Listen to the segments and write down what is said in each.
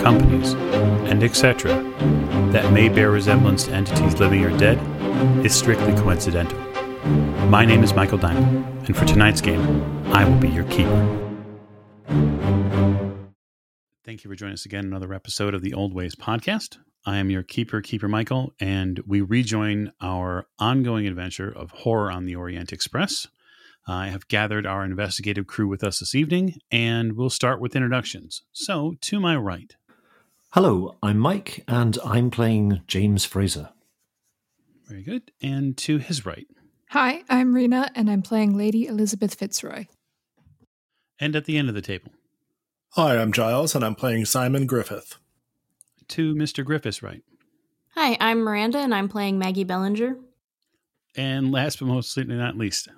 companies, and etc., that may bear resemblance to entities living or dead, is strictly coincidental. My name is Michael Diamond, and for tonight's game, I will be your keeper. Thank you for joining us again another episode of the Old Ways podcast. I am your keeper, Keeper Michael, and we rejoin our ongoing adventure of Horror on the Orient Express. I have gathered our investigative crew with us this evening, and we'll start with introductions. So, to my right. Hello, I'm Mike, and I'm playing James Fraser. Very good. And to his right. Hi, I'm Rena, and I'm playing Lady Elizabeth Fitzroy. And at the end of the table. Hi, I'm Giles, and I'm playing Simon Griffith. To Mr. Griffith's right. Hi, I'm Miranda, and I'm playing Maggie Bellinger. And last but most certainly not least.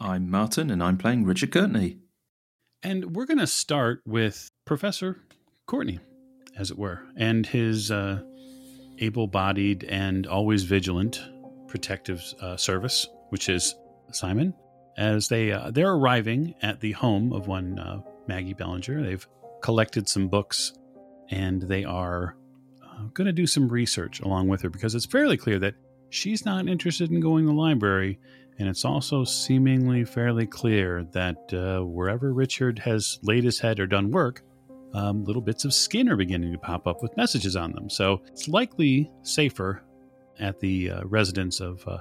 I'm Martin, and I'm playing Richard Courtenay. And we're going to start with Professor Courtenay, as it were, and his uh, able bodied and always vigilant protective uh, service, which is Simon. As they uh, they're arriving at the home of one uh, Maggie Bellinger, they've collected some books, and they are uh, going to do some research along with her because it's fairly clear that she's not interested in going to the library, and it's also seemingly fairly clear that uh, wherever Richard has laid his head or done work, um, little bits of skin are beginning to pop up with messages on them. So it's likely safer at the uh, residence of uh,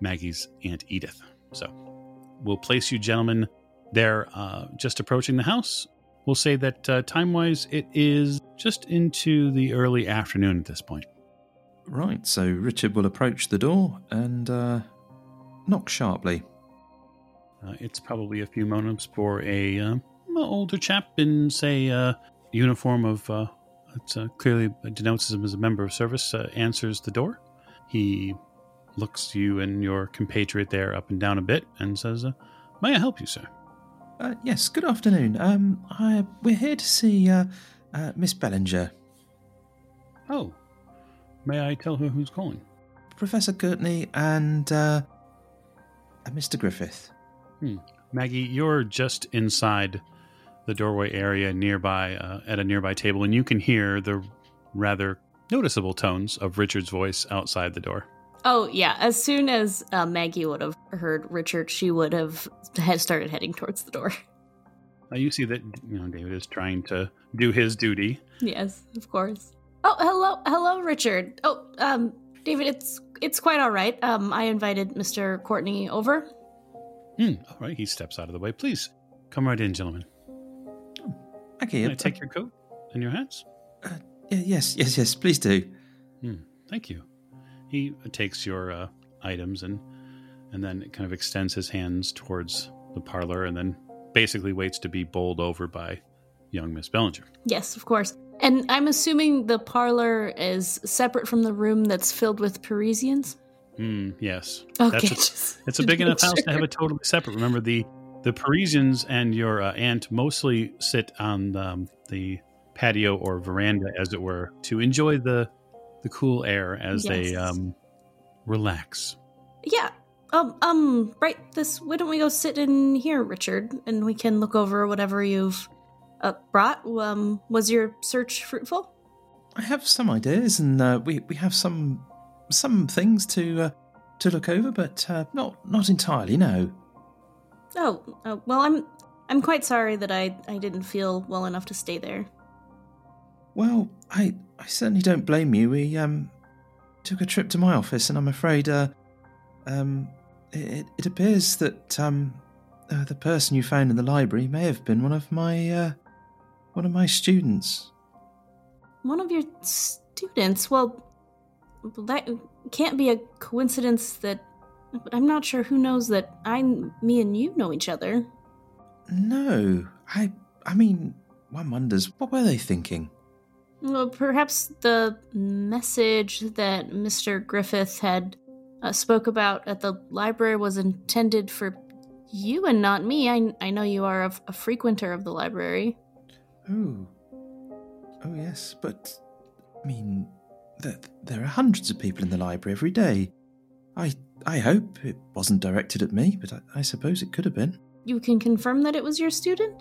Maggie's Aunt Edith. So we'll place you gentlemen there uh, just approaching the house. We'll say that uh, time wise, it is just into the early afternoon at this point. Right, so Richard will approach the door and uh, knock sharply. Uh, it's probably a few moments for a older chap in, say, a uniform of uh, it uh, clearly denounces him as a member of service, uh, answers the door. He looks you and your compatriot there up and down a bit and says, uh, May I help you, sir? Uh, yes, good afternoon. Um, I, we're here to see uh, uh, Miss Bellinger. Oh, may I tell her who's calling? Professor Courtenay and uh, uh, Mr. Griffith. Hmm. Maggie, you're just inside the doorway area nearby uh, at a nearby table, and you can hear the rather noticeable tones of Richard's voice outside the door. Oh yeah, as soon as uh, Maggie would have heard Richard, she would have had started heading towards the door. Now you see that you know David is trying to do his duty. Yes, of course. Oh, hello, hello, Richard. Oh, um, David, it's it's quite all right. Um, I invited Mister Courtenay over. Hmm. All right, he steps out of the way. Please come right in, gentlemen. Okay, Can I uh, take your coat and your hats? uh, yes, yes, yes, please do. Hmm, thank you. He takes your uh, items and and then kind of extends his hands towards the parlor and then basically waits to be bowled over by young Miss Bellinger. Yes, of course. And I'm assuming the parlor is separate from the room that's filled with Parisians. Hmm, yes. Okay, That's a- It's a big make enough house to have it totally separate. Remember, the the Parisians and your uh, aunt mostly sit on um, the patio or veranda, as it were, to enjoy the the cool air as they um, relax. Yeah. Um. Um. Right. This. Why don't we go sit in here, Richard, and we can look over whatever you've uh, brought. Um. Was your search fruitful? I have some ideas, and uh, we we have some some things to uh, to look over, but uh, not not entirely. No. Oh. Uh, well, I'm. I'm quite sorry that I I didn't feel well enough to stay there. Well, I I certainly don't blame you. We um took a trip to my office, and I'm afraid uh um it, it appears that um uh, the person you found in the library may have been one of my uh one of my students. One of your students. Well, that can't be a coincidence. That. But I'm not sure who knows that I, me and you know each other. No, I I mean, one wonders what were they thinking? Well, perhaps the message that Mr. Griffith had uh, spoke about at the library was intended for you and not me. I, I know you are a, a frequenter of the library. Oh. Oh, yes, but. I mean, there, there are hundreds of people in the library every day. I I hope it wasn't directed at me, but I, I suppose it could have been. You can confirm that it was your student?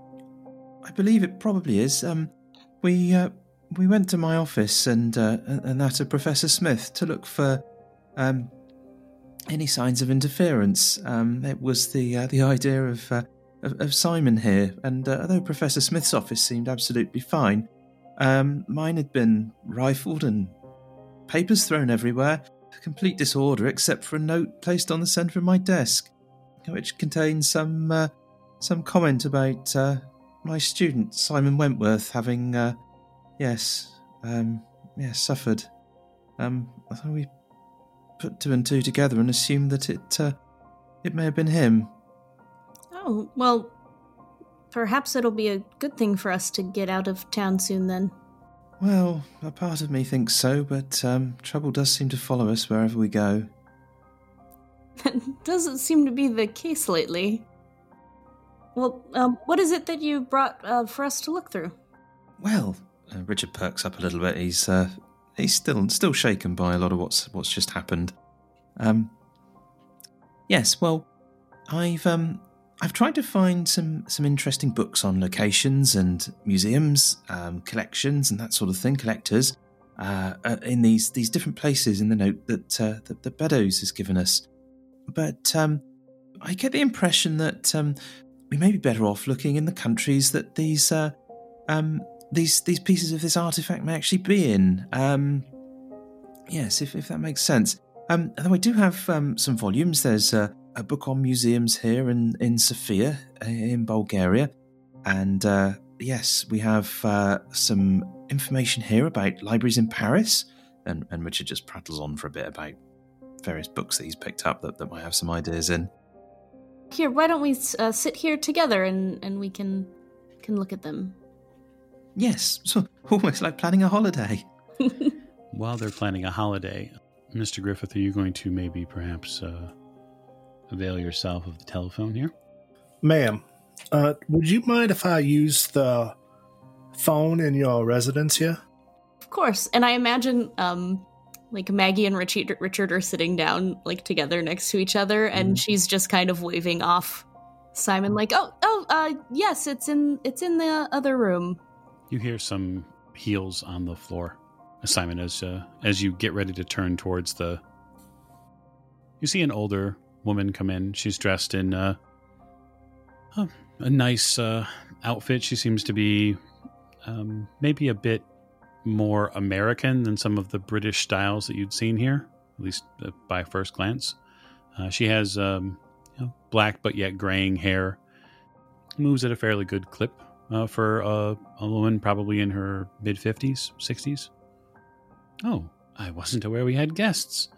I believe it probably is. Um, we uh, we went to my office and uh, and that of Professor Smith to look for um, any signs of interference. Um, it was the uh, the idea of, uh, of, of Simon here, and uh, although Professor Smith's office seemed absolutely fine, um, mine had been rifled and papers thrown everywhere, complete disorder except for a note placed on the centre of my desk, which contains some uh, some comment about uh, my student Simon Wentworth having, uh, yes, um, yes, suffered. Um, I thought we put two and two together and assumed that it uh, it may have been him. Oh well, perhaps it'll be a good thing for us to get out of town soon then. Well, a part of me thinks so, but um, trouble does seem to follow us wherever we go. That doesn't seem to be the case lately. Well, um, what is it that you brought uh, for us to look through? Well, uh, Richard perks up a little bit. He's uh, he's still still shaken by a lot of what's what's just happened. Um, yes, well, I've um, I've tried to find some some interesting books on locations and museums, um, collections, and that sort of thing. Collectors uh, uh, in these these different places in the note that uh, that, Beddoes has given us, but um, I get the impression that um, we may be better off looking in the countries that these uh, um, these these pieces of this artifact may actually be in. Um, yes, if if that makes sense. Um, although I do have um, some volumes. There's uh, a book on museums here in, in Sofia, uh, in Bulgaria. And uh, yes, we have uh, some information here about libraries in Paris. And, and Richard just prattles on for a bit about various books that he's picked up that, that might have some ideas in. Here, why don't we uh, sit here together and, and we can can look at them? Yes, so almost like planning a holiday. While they're planning a holiday, Mr. Griffith, are you going to maybe perhaps uh, avail yourself of the telephone here? Ma'am, uh, would you mind if I use the phone in your residence here? Of course. And I imagine um like Maggie and Richard Richard are sitting down like together next to each other and Mhm. she's just kind of waving off Simon like, "Oh, oh, uh yes, it's in it's in the other room." You hear some heels on the floor, Simon, as uh, as you get ready to turn towards the. You see an older woman come in. She's dressed in uh, a, a nice uh, outfit. She seems to be um, maybe a bit more American than some of the British styles that you'd seen here, at least uh, by first glance. Uh, she has um, you know, black but yet graying hair. Moves at a fairly good clip uh, for a, a woman probably in her mid 50s, 60s. Oh, I wasn't aware we had guests.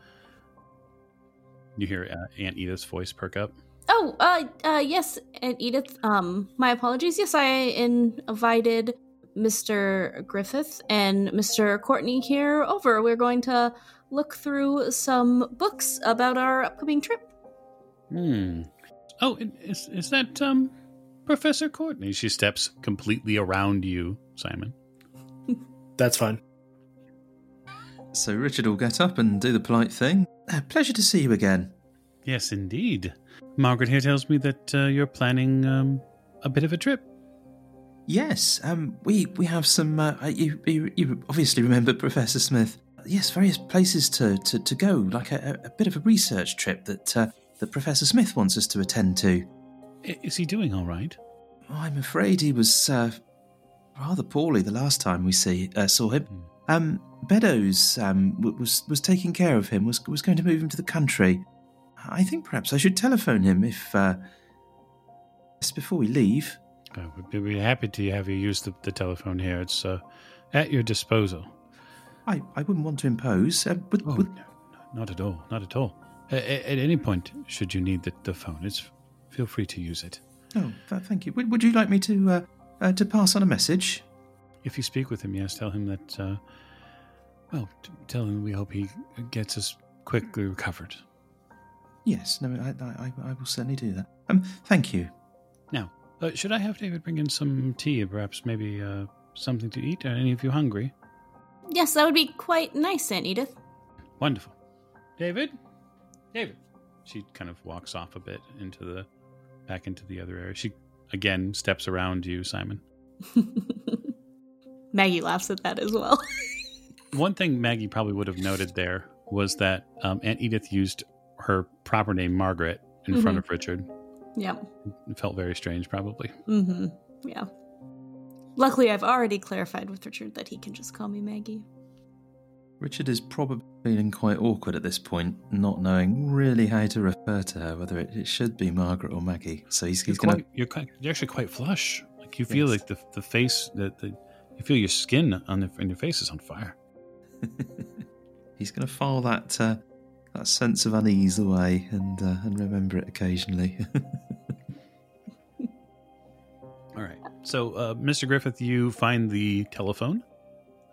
You hear uh, Aunt Edith's voice perk up. Oh, uh uh yes, Aunt Edith, um my apologies. Yes, I invited Mr. Griffith and Mr. Courtenay here over. We're going to look through some books about our upcoming trip. Hmm. Oh, is, is that um, Professor Courtenay? She steps completely around you, Simon. That's fine. So Richard will get up and do the polite thing. Uh, pleasure to see you again. Yes, indeed. Margaret here tells me that uh, you're planning um, a bit of a trip. Yes, um, we we have some. Uh, you, you you obviously remember Professor Smith. Yes, various places to to, to go, like a, a bit of a research trip that uh, that Professor Smith wants us to attend to. Is he doing all right? I'm afraid he was uh, rather poorly the last time we see uh, saw him. Um, Beddoes um, was was taking care of him. Was was going to move him to the country. I think perhaps I should telephone him if. Uh, just before we leave. I would be happy to have you use the, the telephone here. It's uh, at your disposal. I, I wouldn't want to impose. Uh, would, Oh, would, no, no, not at all. Not at all. A- a- at any point, should you need the, the phone, it's feel free to use it. Oh, th- thank you. Would, would you like me to uh, uh, to pass on a message? If you speak with him, yes, tell him that. Uh, well, t- tell him we hope he gets us quickly recovered. Yes, no, I, I, I will certainly do that. Um, thank you. Now, uh, should I have David bring in some tea, or perhaps maybe uh, something to eat? Are any of you hungry? Yes, that would be quite nice, Aunt Edith. Wonderful. David, David. She kind of walks off a bit into the back into the other area. She again steps around you, Simon. Maggie laughs at that as well. One thing Maggie probably would have noted there was that um, Aunt Edith used her proper name Margaret in front Mhm. of Richard. yep. It felt very strange, probably. Mm-hmm. Yeah. Luckily, I've already clarified with Richard that he can just call me Maggie. Richard is probably feeling quite awkward at this point, not knowing really how to refer to her, whether it, it should be Margaret or Maggie. So he's, You're, he's going quite, you're, quite, you're actually quite flush. Like you feel Yes. like the the face that the you feel your skin on the on your face is on fire. he's going to file that uh, that sense of unease away and uh, and remember it occasionally. All right. So, uh, Mr. Griffith, you find the telephone.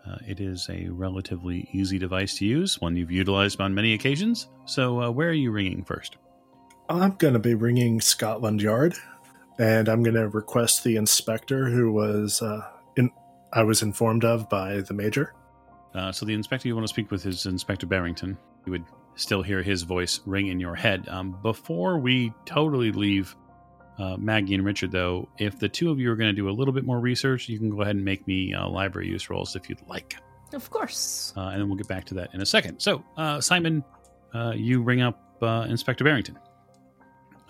Uh, it is a relatively easy device to use, one you've utilized on many occasions. So, uh, where are you ringing first? I'm going to be ringing Scotland Yard, and I'm going to request the inspector who was uh, in. I was informed of by the major. Uh, so, the inspector you want to speak with is Inspector Barrington. You would still hear his voice ring in your head. Um, before we totally leave uh, Maggie and Richard, though, if the two of you are going to do a little bit more research, you can go ahead and make me uh, library use rolls if you'd like. Of course. uh, and then we'll get back to that in a second. So, uh, Simon, uh, you ring up uh, Inspector Barrington.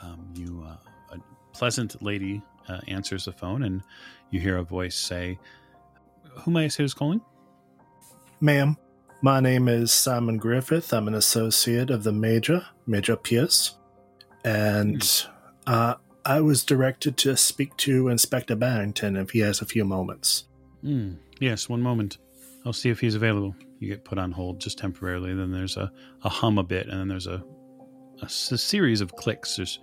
Um, you, uh, a pleasant lady uh, answers the phone, and you hear a voice say, "Who may I say is calling?" Ma'am, my name is Simon Griffith. I'm an associate of the Major, Major Pierce, and uh, I was directed to speak to Inspector Barrington if he has a few moments. Hmm. yes, one moment. I'll see if he's available. You get put on hold just temporarily. Then there's a, a hum a bit, and then there's a a series of clicks. There's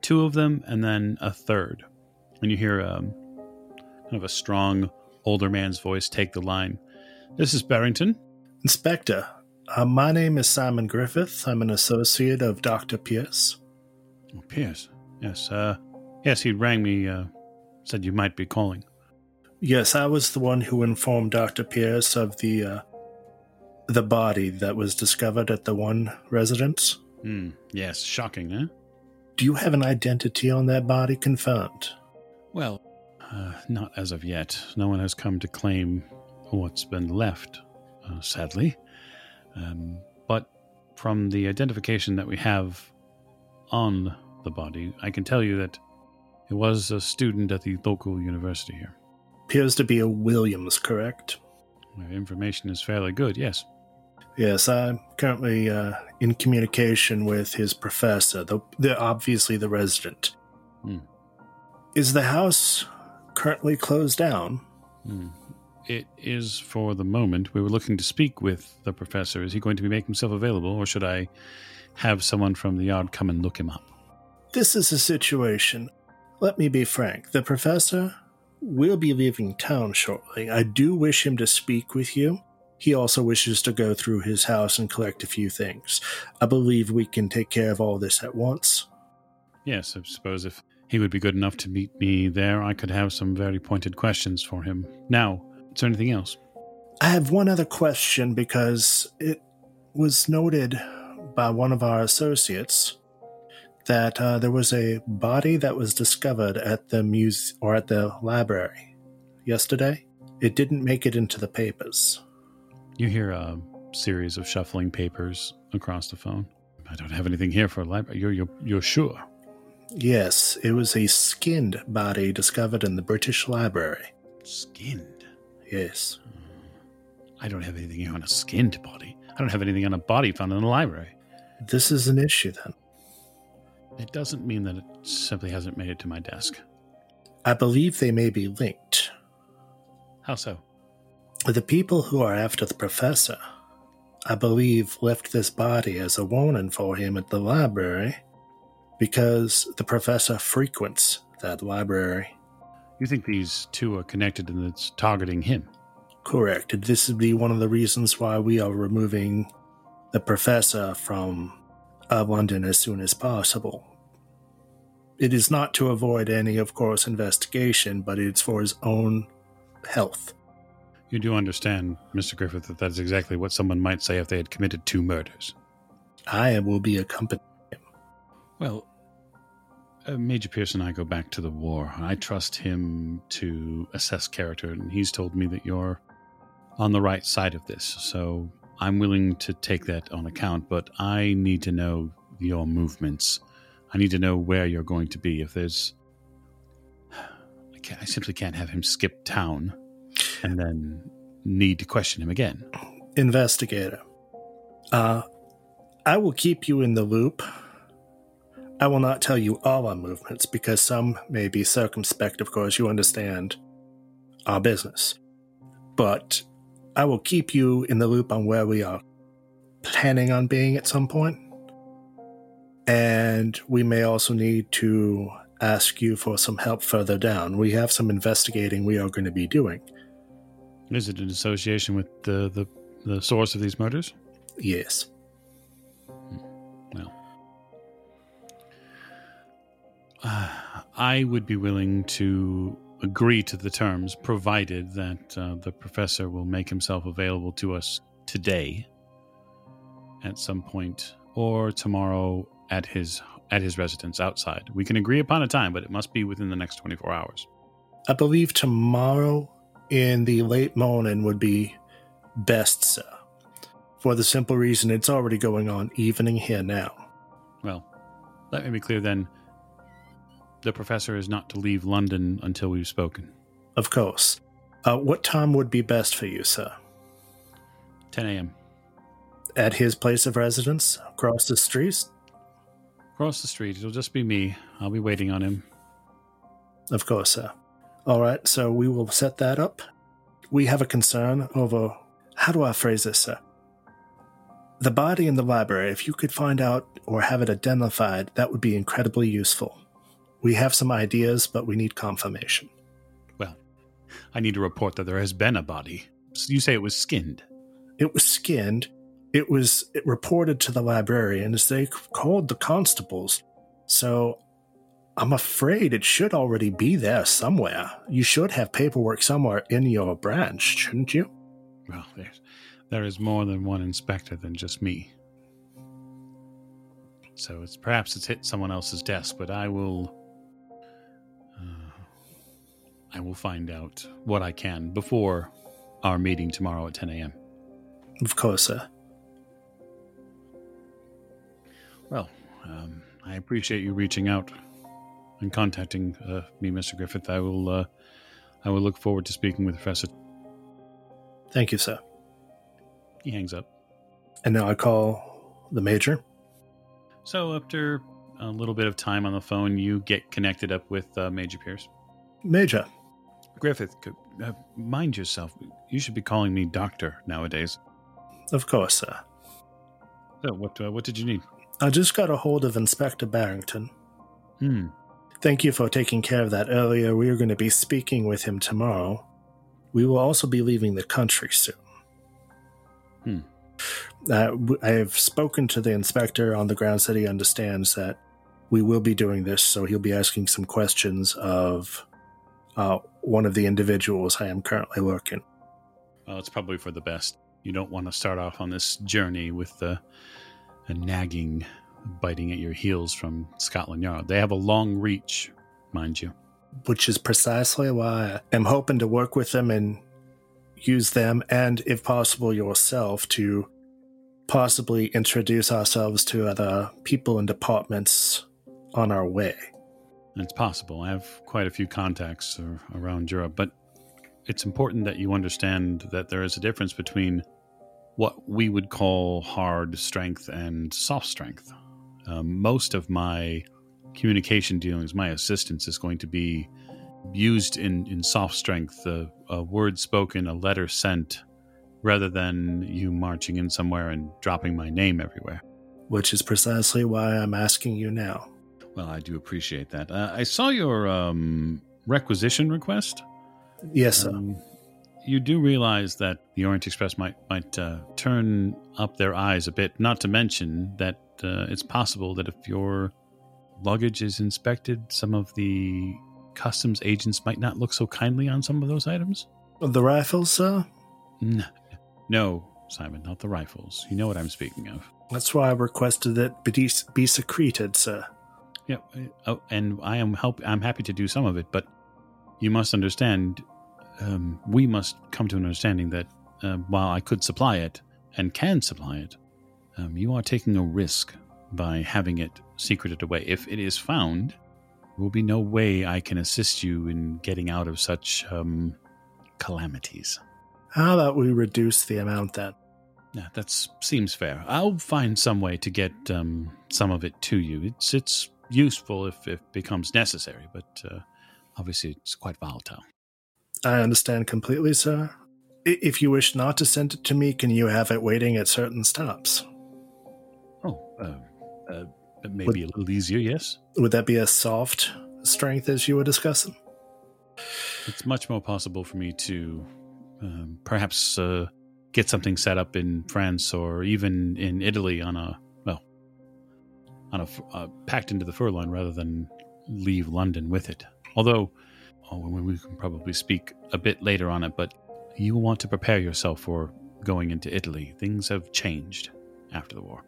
two of them, and then a third. And you hear um, kind of a strong older man's voice take the line. This is Barrington. Inspector, uh, my name is Simon Griffith. I'm an associate of Dr. Pierce. Oh, Pierce. Yes. Uh, yes, he rang me. Uh, said you might be calling. Yes, I was the one who informed Dr. Pierce of the uh, the body that was discovered at the one residence. Hmm. Yes. Shocking, eh? Do you have an identity on that body confirmed? Well, uh, not as of yet. No one has come to claim what's been left, uh, sadly. Um, but from the identification that we have on the body, I can tell you that it was a student at the local university here. Appears to be a Williams, correct? My information is fairly good, yes. Yes, I'm currently uh, in communication with his professor, the, the obviously the resident. Hmm. Is the house currently closed down? Hmm. It is for the moment. We were looking to speak with the professor. Is he going to be making himself available, or should I have someone from the yard come and look him up? This is a situation. Let me be frank. The professor will be leaving town shortly. I do wish him to speak with you. He also wishes to go through his house and collect a few things. I believe we can take care of all this at once. Yes, I suppose if he would be good enough to meet me there, I could have some very pointed questions for him. Now, is there anything else? I have one other question because it was noted by one of our associates that uh, there was a body that was discovered at the muse or at the library yesterday. It didn't make it into the papers. You hear a series of shuffling papers across the phone. I don't have anything here for a library. You're, you're, you're sure? Yes, it was a skinned body discovered in the British Library. Skinned? Yes. I don't have anything here on a skinned body. I don't have anything on a body found in the library. This is an issue then. It doesn't mean that it simply hasn't made it to my desk. I believe they may be linked. How so? The people who are after the professor, I believe, left this body as a warning for him at the library because the professor frequents that library. You think these two are connected and it's targeting him? Correct. This would be one of the reasons why we are removing the professor from uh, London as soon as possible. It is not to avoid any, of course, investigation, but it's for his own health. You do understand, Mr. Griffith, that that is exactly what someone might say if they had committed two murders. I will be accompanying him. Well, uh, Major Pierce and I go back to the war. I trust him to assess character, and he's told me that you're on the right side of this. So I'm willing to take that on account, but I need to know your movements. I need to know where you're going to be. If there's. I, can't, I simply can't have him skip town and then need to question him again. Investigator. Uh, I will keep you in the loop. I will not tell you all our movements because some may be circumspect, of course, you understand our business. But I will keep you in the loop on where we are planning on being at some point. And we may also need to ask you for some help further down. We have some investigating we are going to be doing. Is it an association with the, the, the source of these murders? Yes. I would be willing to agree to the terms, provided that uh, the professor will make himself available to us today at some point, or tomorrow at his at his residence outside. We can agree upon a time, but it must be within the next twenty four hours. I believe tomorrow in the late morning would be best, sir. For the simple reason it's already going on evening here now. Well, let me be clear then. The professor is not to leave London until we've spoken. Of course. Uh, what time would be best for you, sir? 10 a.m. At his place of residence, across the street? Across the street. It'll just be me. I'll be waiting on him. Of course, sir. All right, so we will set that up. We have a concern over. How do I phrase this, sir? The body in the library, if you could find out or have it identified, that would be incredibly useful. We have some ideas, but we need confirmation. Well, I need to report that there has been a body. You say it was skinned. It was skinned. It was it reported to the librarians. They called the constables. So I'm afraid it should already be there somewhere. You should have paperwork somewhere in your branch, shouldn't you? Well, there's, there is more than one inspector than just me. So it's perhaps it's hit someone else's desk, but I will I will find out what I can before our meeting tomorrow at 10 a.m. Of course, sir. Well, um, I appreciate you reaching out and contacting uh, me, Mr. Griffith. I will uh, I will look forward to speaking with Professor. Thank you, sir. He hangs up. And now I call the major. So after a little bit of time on the phone, you get connected up with uh, Major Pierce. Major, Griffith, uh, mind yourself. You should be calling me Doctor nowadays. of course, sir. So what uh, what did you need? I just got a hold of Inspector Barrington. Hmm. Thank you for taking care of that earlier. We are going to be speaking with him tomorrow. We will also be leaving the country soon. Hmm. Uh, I have spoken to the inspector on the grounds that he understands that we will be doing this, so he'll be asking some questions of uh, one of the individuals I am currently working. Well, it's probably for the best. You don't want to start off on this journey with the a nagging, biting at your heels from Scotland Yard. They have a long reach, mind you. which is precisely why I'm hoping to work with them and use them, and if possible, yourself to possibly introduce ourselves to other people and departments on our way. It's possible. I have quite a few contacts ar- around Europe, but it's important that you understand that there is a difference between what we would call hard strength and soft strength. Um, most of my communication dealings, my assistance is going to be used in, in soft strength, a, a word spoken, a letter sent, rather than you marching in somewhere and dropping my name everywhere. Which is precisely why I'm asking you now. Well, I do appreciate that. Uh, I saw your um, requisition request. Yes, sir. Um, you do realize that the Orient Express might might uh, turn up their eyes a bit. Not to mention that uh, it's possible that if your luggage is inspected, some of the customs agents might not look so kindly on some of those items. the rifles, sir. No, Simon, not the rifles. You know what I'm speaking of. That's why I requested that be, be secreted, sir. Yeah. Oh, and I am help. I'm happy to do some of it, but you must understand. Um, we must come to an understanding that uh, while I could supply it and can supply it, um, you are taking a risk by having it secreted away. If it is found, there will be no way I can assist you in getting out of such um, calamities. How about we reduce the amount then? Yeah, that seems fair. I'll find some way to get um, some of it to you. It's it's useful if it becomes necessary, but uh, obviously it's quite volatile. I understand completely, sir. If you wish not to send it to me, can you have it waiting at certain stops? Oh, uh, uh, maybe a little easier. Yes, Would that be a soft strength as you were discussing? it's much more possible for me to um, perhaps uh, get something set up in France or even in Italy on a on a uh, packed into the furloin rather than leave London with it. Although, oh, we we can probably speak a bit later on it, but you want to prepare yourself for going into Italy. Things have changed after the war.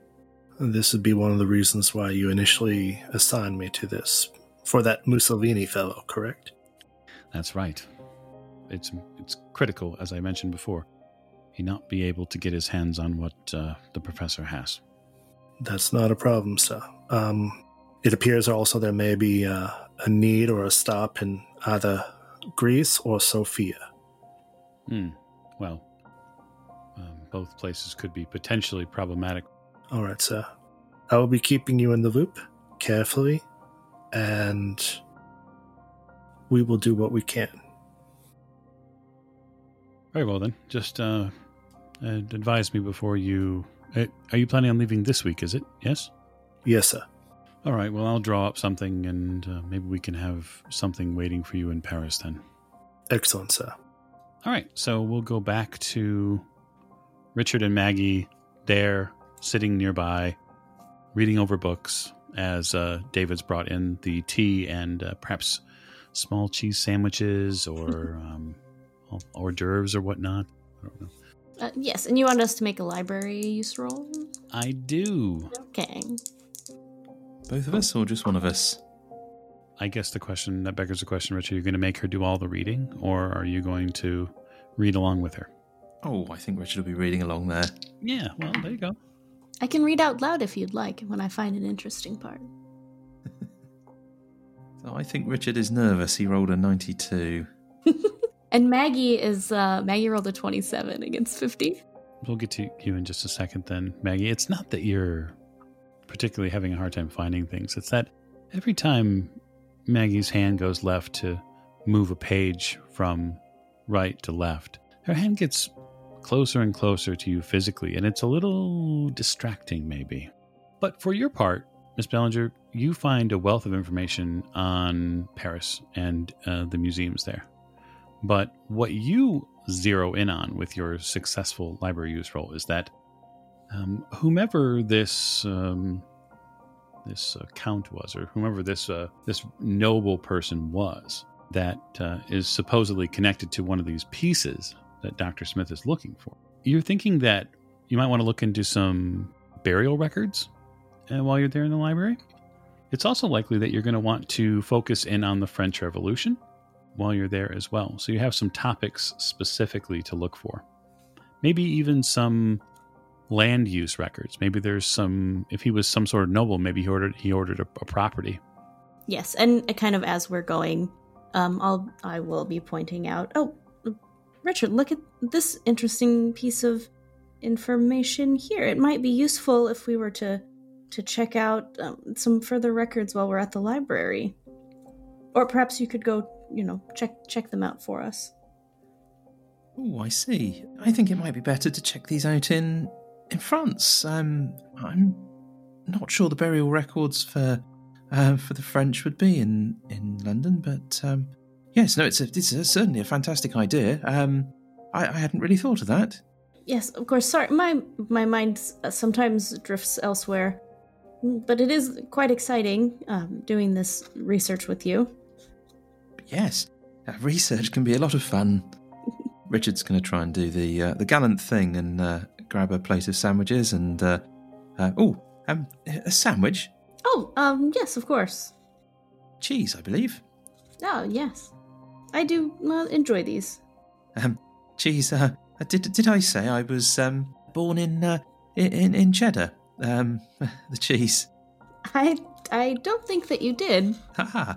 This would be one of the reasons why you initially assigned me to this. For that Mussolini fellow, correct? That's right. It's it's critical, as I mentioned before, he not be able to get his hands on what uh, the professor has. That's not a problem, sir. Um, it appears also there may be uh, a need or a stop in either Greece or Sofia. Hmm. Well, um, both places could be potentially problematic. All right, sir. I will be keeping you in the loop carefully, and we will do what we can. Very well then. Just uh, advise me before you. Uh, are you planning on leaving this week? Is it? Yes. Yes, sir. All right. Well, I'll draw up something, and uh, maybe we can have something waiting for you in Paris then. Excellent, sir. All right, so we'll go back to Richard and Maggie there, sitting nearby, reading over books as uh, David's brought in the tea and uh, perhaps small cheese sandwiches or um, hors d'oeuvres or whatnot. I don't know. Uh, yes, and you want us to make a library use roll? I do. Okay. Both of us or just one of us? I guess the question that beggars the question, Richard, you're going to make her do all the reading, or are you going to read along with her? Oh, I think Richard will be reading along there. Yeah, well, there you go. I can read out loud if you'd like when I find an interesting part. So I think Richard is nervous. He rolled a 92. And Maggie is uh Maggie rolled a 27 against 50. We'll get to you in just a second then, Maggie. It's not that you're particularly having a hard time finding things. It's that every time Maggie's hand goes left to move a page from right to left, her hand gets closer and closer to you physically, and it's a little distracting, maybe. But for your part, Miss Bellinger, you find a wealth of information on Paris and uh, the museums there. But what you zero in on with your successful library use roll is that um, whomever this um, this uh, count was, or whomever this uh, this noble person was, that uh, is supposedly connected to one of these pieces that Doctor Smith is looking for. You're thinking that you might want to look into some burial records uh, while you're there in the library. It's also likely that you're going to want to focus in on the French Revolution while you're there as well. So you have some topics specifically to look for. Maybe even some land use records. Maybe there's some if he was some sort of noble, maybe he ordered he ordered a, a property. Yes, and kind of as we're going, um, I'll I will be pointing out. Oh, Richard, look at this interesting piece of information here. It might be useful if we were to to check out um, some further records while we're at the library, or perhaps you could go, you know, check check them out for us. Oh, I see. I think it might be better to check these out in in France. Um, I'm not sure the burial records for uh, for the French would be in in London, but um, Yes, no, it's a, it's a, certainly a fantastic idea. Um, I, I hadn't really thought of that. Yes, of course. Sorry, my my mind uh, sometimes drifts elsewhere, but it is quite exciting um, doing this research with you. Yes, research can be a lot of fun. Richard's going to try and do the uh, the gallant thing and uh, grab a plate of sandwiches and uh, uh, oh, um, a sandwich, Oh, um, yes, of course. cheese, I believe. Oh, yes, I do enjoy these. Um, cheese. Uh, did did I say I was um born in uh, in in Cheddar? Um, the cheese. I I don't think that you did. Haha.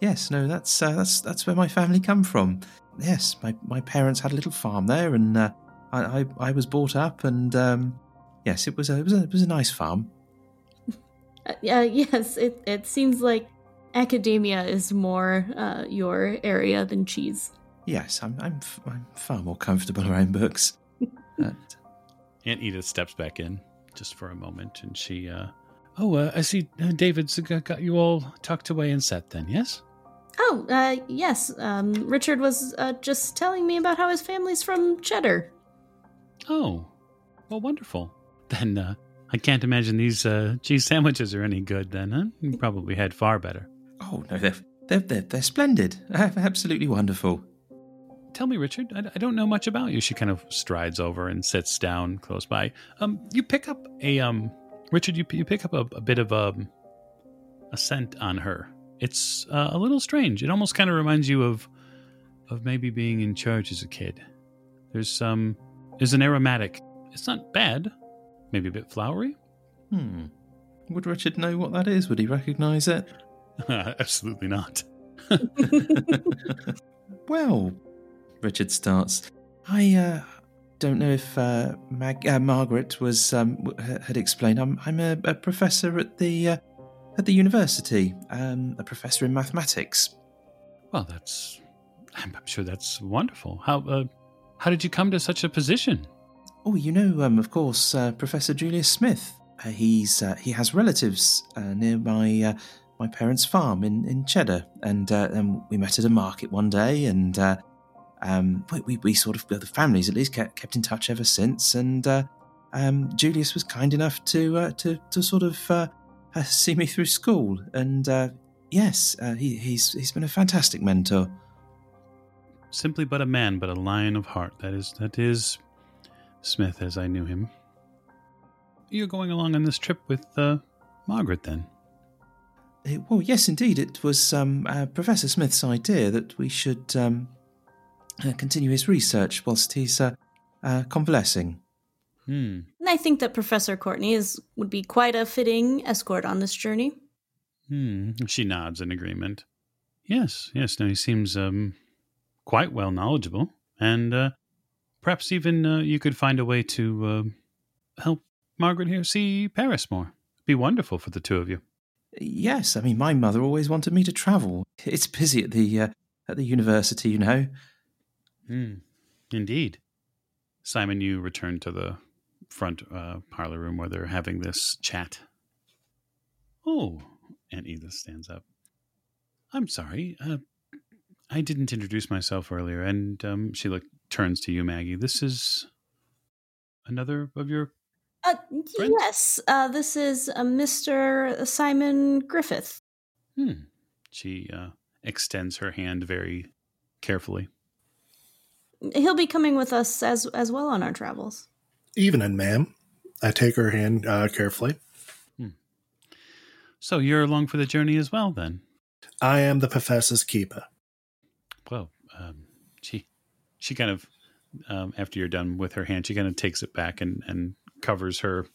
Yes, no, that's uh, that's that's where my family come from. Yes, my, my parents had a little farm there, and uh, I, I I was brought up, and um, yes, it was a it was a, it was a nice farm. Uh, uh, yes, it it seems like academia is more uh, your area than cheese. Yes, I'm I'm f- I'm far more comfortable around books. But, Aunt Edith steps back in just for a moment, and she, uh, oh, uh, I see uh, David's got got you all tucked away and set. Then, yes. Oh, uh, yes. Um, Richard was uh, just telling me about how his family's from Cheddar. Oh, well, wonderful. Then uh, I can't imagine these uh, cheese sandwiches are any good. Then, huh? You probably had far better. oh no, they're they're they're, they're splendid. Absolutely wonderful. Tell me, Richard. I, I don't know much about you. She kind of strides over and sits down close by. Um, you pick up a um, Richard. You you pick up a, a bit of a a scent on her. It's uh, a little strange. It almost kind of reminds you of of maybe being in church as a kid. There's some there's an aromatic. It's not bad. Maybe a bit flowery. Hmm. Would Richard know what that is? Would he recognise it? Absolutely not. Well, Richard starts. I uh, don't know if uh, Mag- uh, Margaret was um, had explained. I'm I'm a, a professor at the uh, at the university. Um, a professor in mathematics. Well, that's. I'm sure that's wonderful. How uh, how did you come to such a position? Oh, you know, um, of course, uh, Professor Julius Smith. Uh, he's uh, he has relatives uh, near my uh, my parents' farm in, in Cheddar, and uh, we met at a market one day, and uh, um, we, we we sort of well, the families at least kept, kept in touch ever since, and uh, um, Julius was kind enough to uh, to to sort of uh, see me through school, and uh, yes, uh, he, he's he's been a fantastic mentor. Simply but a man, but a lion of heart. That is that is Smith as I knew him. You're going along on this trip with uh, Margaret then. Eh, well, yes, indeed. It was um, uh, Professor Smith's idea that we should um, uh, continue his research whilst he's convalescing. Hmm. And I think that Professor Courtenay is would be quite a fitting escort on this journey. Hmm. She nods in agreement. Yes, yes. No, he seems um quite well knowledgeable, and uh, perhaps even uh, you could find a way to uh, help Margaret here see Paris more. Be wonderful for the two of you. Yes, I mean, my mother always wanted me to travel. It's busy at the uh, at the university, you know. Hmm. Indeed. Simon, you return to the front uh, parlor room where they're having this chat. Oh, Aunt Edith stands up. I'm sorry. Uh, I didn't introduce myself earlier, and um, she look, turns to you, Maggie. This is another of your. Uh, Friends? yes, uh, this is uh, Mr. Simon Griffith. Hmm. She uh, extends her hand very carefully. He'll be coming with us as as well on our travels. Evening, ma'am. I take her hand uh, carefully. So you're along for the journey as well, then? I am the professor's keeper. Well, um, she she kind of um, after you're done with her hand, she kind of takes it back and and covers her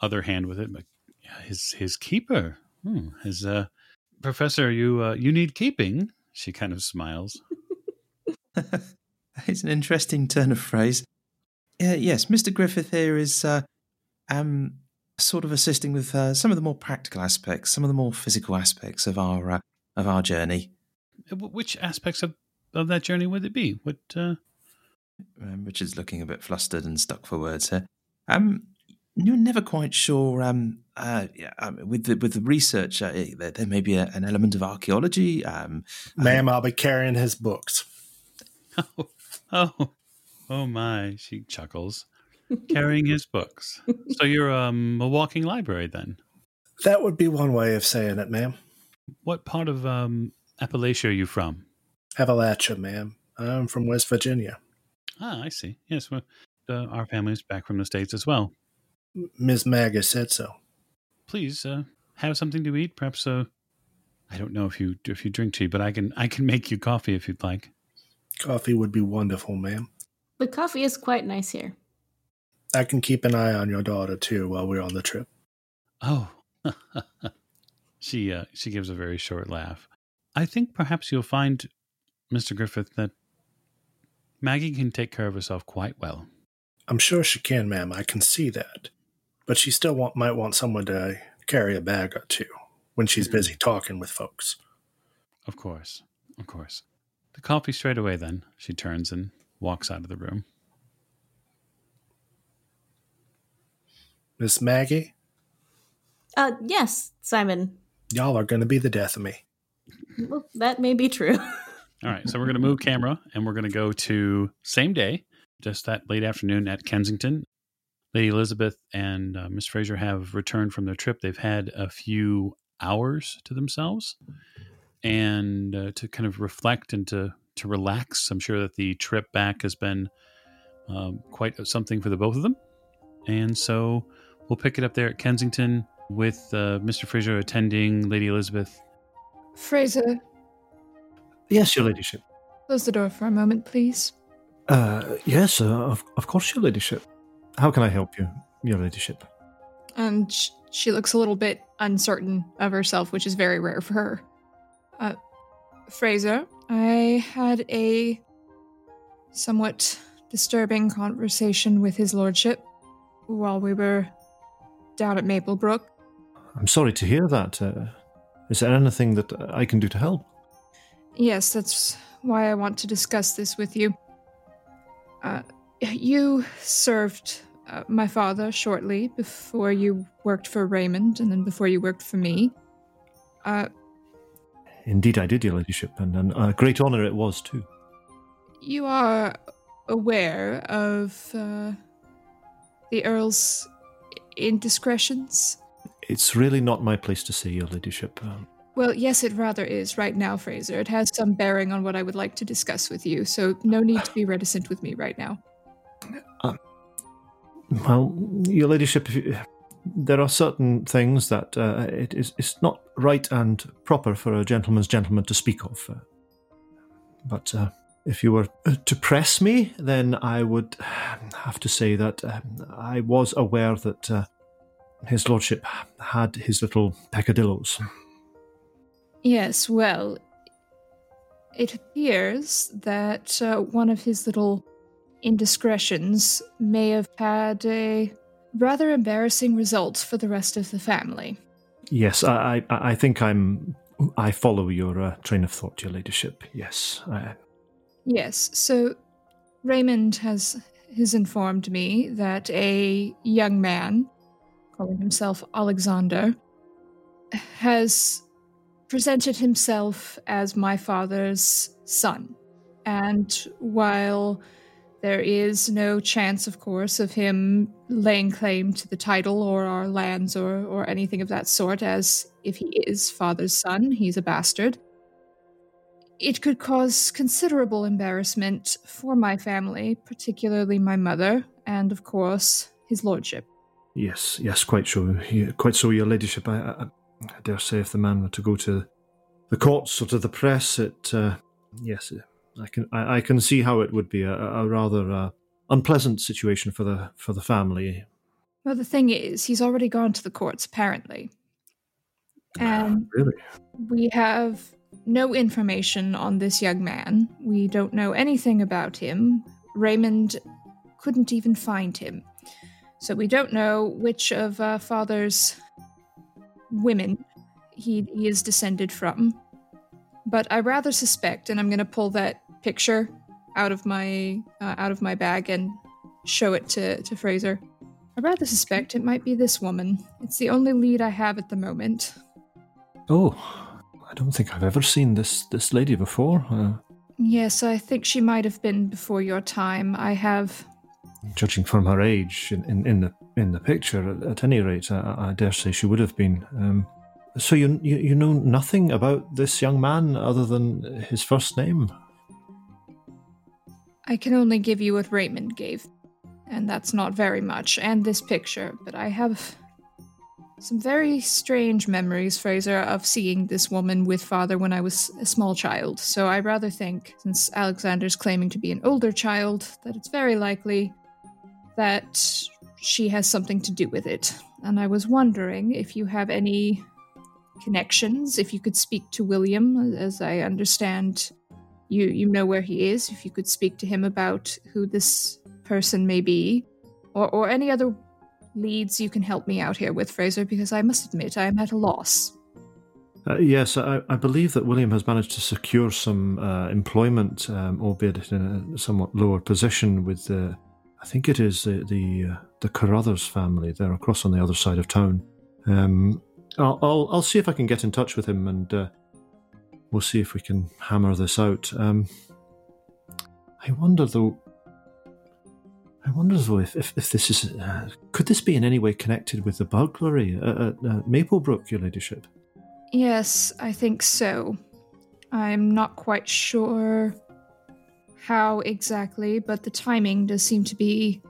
other hand with it. Like yeah, his his keeper, hmm, his uh, professor, you uh, you need keeping. She kind of smiles. it's an interesting turn of phrase. Uh, yes, Mr. Griffith here is uh, um, sort of assisting with uh, some of the more practical aspects, some of the more physical aspects of our uh, of our journey. Uh, Which aspects of, of that journey would it be? What? Uh, Um, Richard's looking a bit flustered and stuck for words here. Um, you're never quite sure. Um, uh, yeah, um, with the with the research, uh, there, there may be a, an element of archaeology. Um, Ma'am, I'll be carrying his books. Oh, oh, oh my! She chuckles, carrying his books. So you're um, a walking library then. That would be one way of saying it, ma'am. What part of um, Appalachia are you from? Appalachia, ma'am. I'm from West Virginia. Ah, I see. Yes, well, uh, our family's back from the states as well. Miss Maggie said so. Please uh, have something to eat. Perhaps uh, I don't know if you if you drink tea, but I can I can make you coffee if you'd like. Coffee would be wonderful, ma'am. The coffee is quite nice here. I can keep an eye on your daughter too while we're on the trip. Oh, she uh, she gives a very short laugh. I think perhaps you'll find, Mister Griffith, that Maggie can take care of herself quite well. I'm sure she can, ma'am. I can see that. But she still want, might want someone to carry a bag or two when she's busy talking with folks. Of course, of course. The coffee straight away. Then she turns and walks out of the room. Miss Maggie, Uh, yes, Simon. y'all are going to be the death of me. Well, that may be true. All right, so we're going to move camera and we're going to go to same day, just that late afternoon at Kensington. Lady Elizabeth and uh, Miss Fraser have returned from their trip. They've had a few hours to themselves and uh, to kind of reflect and to to relax. I'm sure that the trip back has been um, quite something for the both of them, and so we'll pick it up there at Kensington with uh, Mr. Fraser attending Lady Elizabeth. Fraser, Yes, your ladyship. close the door for a moment, please. Uh, yes, uh, of, of course, your ladyship. How can I help you, your ladyship? And sh- she looks a little bit uncertain of herself, which is very rare for her. Uh, Fraser, I had a somewhat disturbing conversation with his lordship while we were down at Maplebrook. I'm sorry to hear that. Uh, is there anything that I can do to help? Yes, that's why I want to discuss this with you. Uh, you served uh, my father shortly before you worked for Raymond, and then before you worked for me. Indeed, I did, your ladyship, and, and a great honour it was, too. you are aware of uh, the Earl's indiscretions? It's really not my place to say, your ladyship. Um, Well, yes, it rather is right now, Fraser. It has some bearing on what I would like to discuss with you, so no need to be reticent with me right now. well, your ladyship, if you- there are certain things that uh, it is it's not right and proper for a gentleman's gentleman to speak of. Uh, but uh, if you were uh, to press me, then I would have to say that um, I was aware that uh, his lordship had his little peccadillos. Yes, well, it appears that uh, one of his little indiscretions may have had a rather embarrassing results for the rest of the family. Yes, I, I, I think I'm. I follow your uh, train of thought, your ladyship. Yes, I, Yes, so Raymond has has informed me that a young man, calling himself Alexander, has presented himself as my father's son. And while there is no chance, of course, of him laying claim to the title or our lands or, or anything of that sort, as if he is father's son, he's a bastard it could cause considerable embarrassment for my family, particularly my mother, and of course, his lordship. yes, yes, quite so. Quite so, your ladyship. I, I, I dare say, if the man were to go to the courts or to the press, it. Uh, yes, I can. I, I can see how it would be a, a rather uh, unpleasant situation for the for the family. Well, the thing is, he's already gone to the courts, apparently. And really, we have no information on this young man. We don't know anything about him. Raymond couldn't even find him. So we don't know which of uh, father's women he, he is descended from. But I rather suspect, and I'm going to pull that picture out of my uh, out of my bag and show it to, to Fraser. I rather suspect it might be this woman. It's the only lead I have at the moment. Oh, I don't think I've ever seen this this lady before. Uh, Yes, I think she might have been before your time. I have. judging from her age in, in, in the in the picture, at, at any rate, I, I dare say she would have been. Um, so you, you you know nothing about this young man other than his first name? I can only give you what Raymond gave, and that's not very much, and this picture, but I have some very strange memories, Fraser, of seeing this woman with father when I was a small child. So I rather think, since Alexander's claiming to be an older child, that it's very likely that she has something to do with it. And I was wondering if you have any connections, if you could speak to William, as I understand you you know where he is, if you could speak to him about who this person may be, or or any other leads you can help me out here with, Fraser, because I must admit I am at a loss. Uh, yes, I, I believe that William has managed to secure some uh, employment, um, albeit in a somewhat lower position, with the. I think it is the the, uh, the Carruthers family. They're across on the other side of town. Um, I'll, I'll I'll see if I can get in touch with him, and uh, we'll see if we can hammer this out. Um, I wonder though. I wonder though if, if, if this is uh, could this be in any way connected with the burglary at, at, at Maplebrook, Your Ladyship? Yes, I think so. I'm not quite sure how exactly, but the timing does seem to be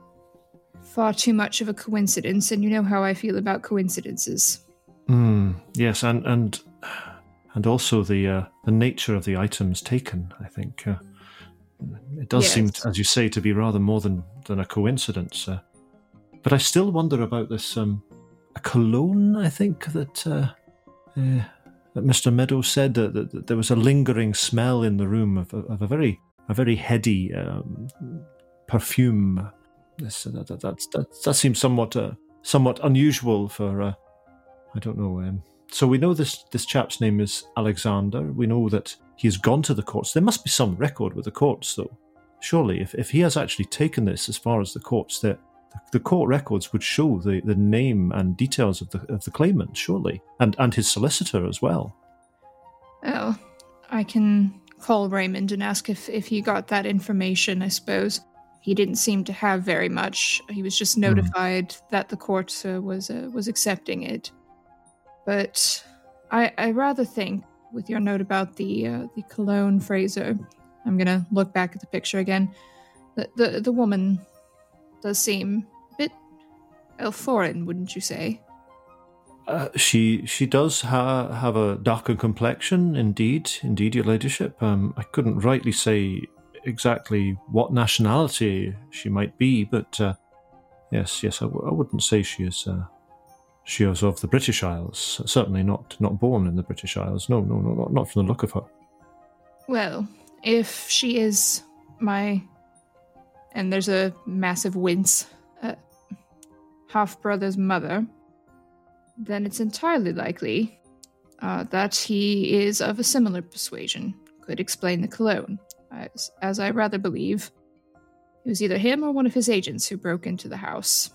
far too much of a coincidence, and you know how I feel about coincidences. Mm, yes, and and and also the uh, the nature of the items taken. I think uh, it does seem, Yes. as you say, to be rather more than than a coincidence. Uh, but I still wonder about this um, a cologne. I think that uh, uh, that Mr. Meadows said that, that, that there was a lingering smell in the room of, of a very a very heady um, perfume. This, that, that, that, that, that seems somewhat uh, somewhat unusual for uh, I don't know. Um, so we know this this chap's name is Alexander. We know that he has gone to the courts. There must be some record with the courts, though. Surely, if, if he has actually taken this as far as the courts, that the court records would show the, the name and details of the of the claimant, surely, and and his solicitor as well. Well, I can call Raymond and ask if, if he got that information, I suppose. He didn't seem to have very much. He was just notified that the court uh, was uh, was accepting it. But I I rather think, with your note about the uh, the cologne Fraser, I'm gonna look back at the picture again. The the, the woman does seem a bit foreign, wouldn't you say? Uh, she she does ha- have a darker complexion, indeed, indeed, your ladyship. Um, I couldn't rightly say exactly what nationality she might be, but uh, yes, yes, I, w- I wouldn't say she is. Uh, she is of the British Isles. Certainly not not born in the British Isles. No, no, no, not, not from the look of her. Well, if she is my. And there's a massive wince. Uh, half brother's mother. Then it's entirely likely uh, that he is of a similar persuasion. Could explain the cologne. As, as I rather believe, it was either him or one of his agents who broke into the house.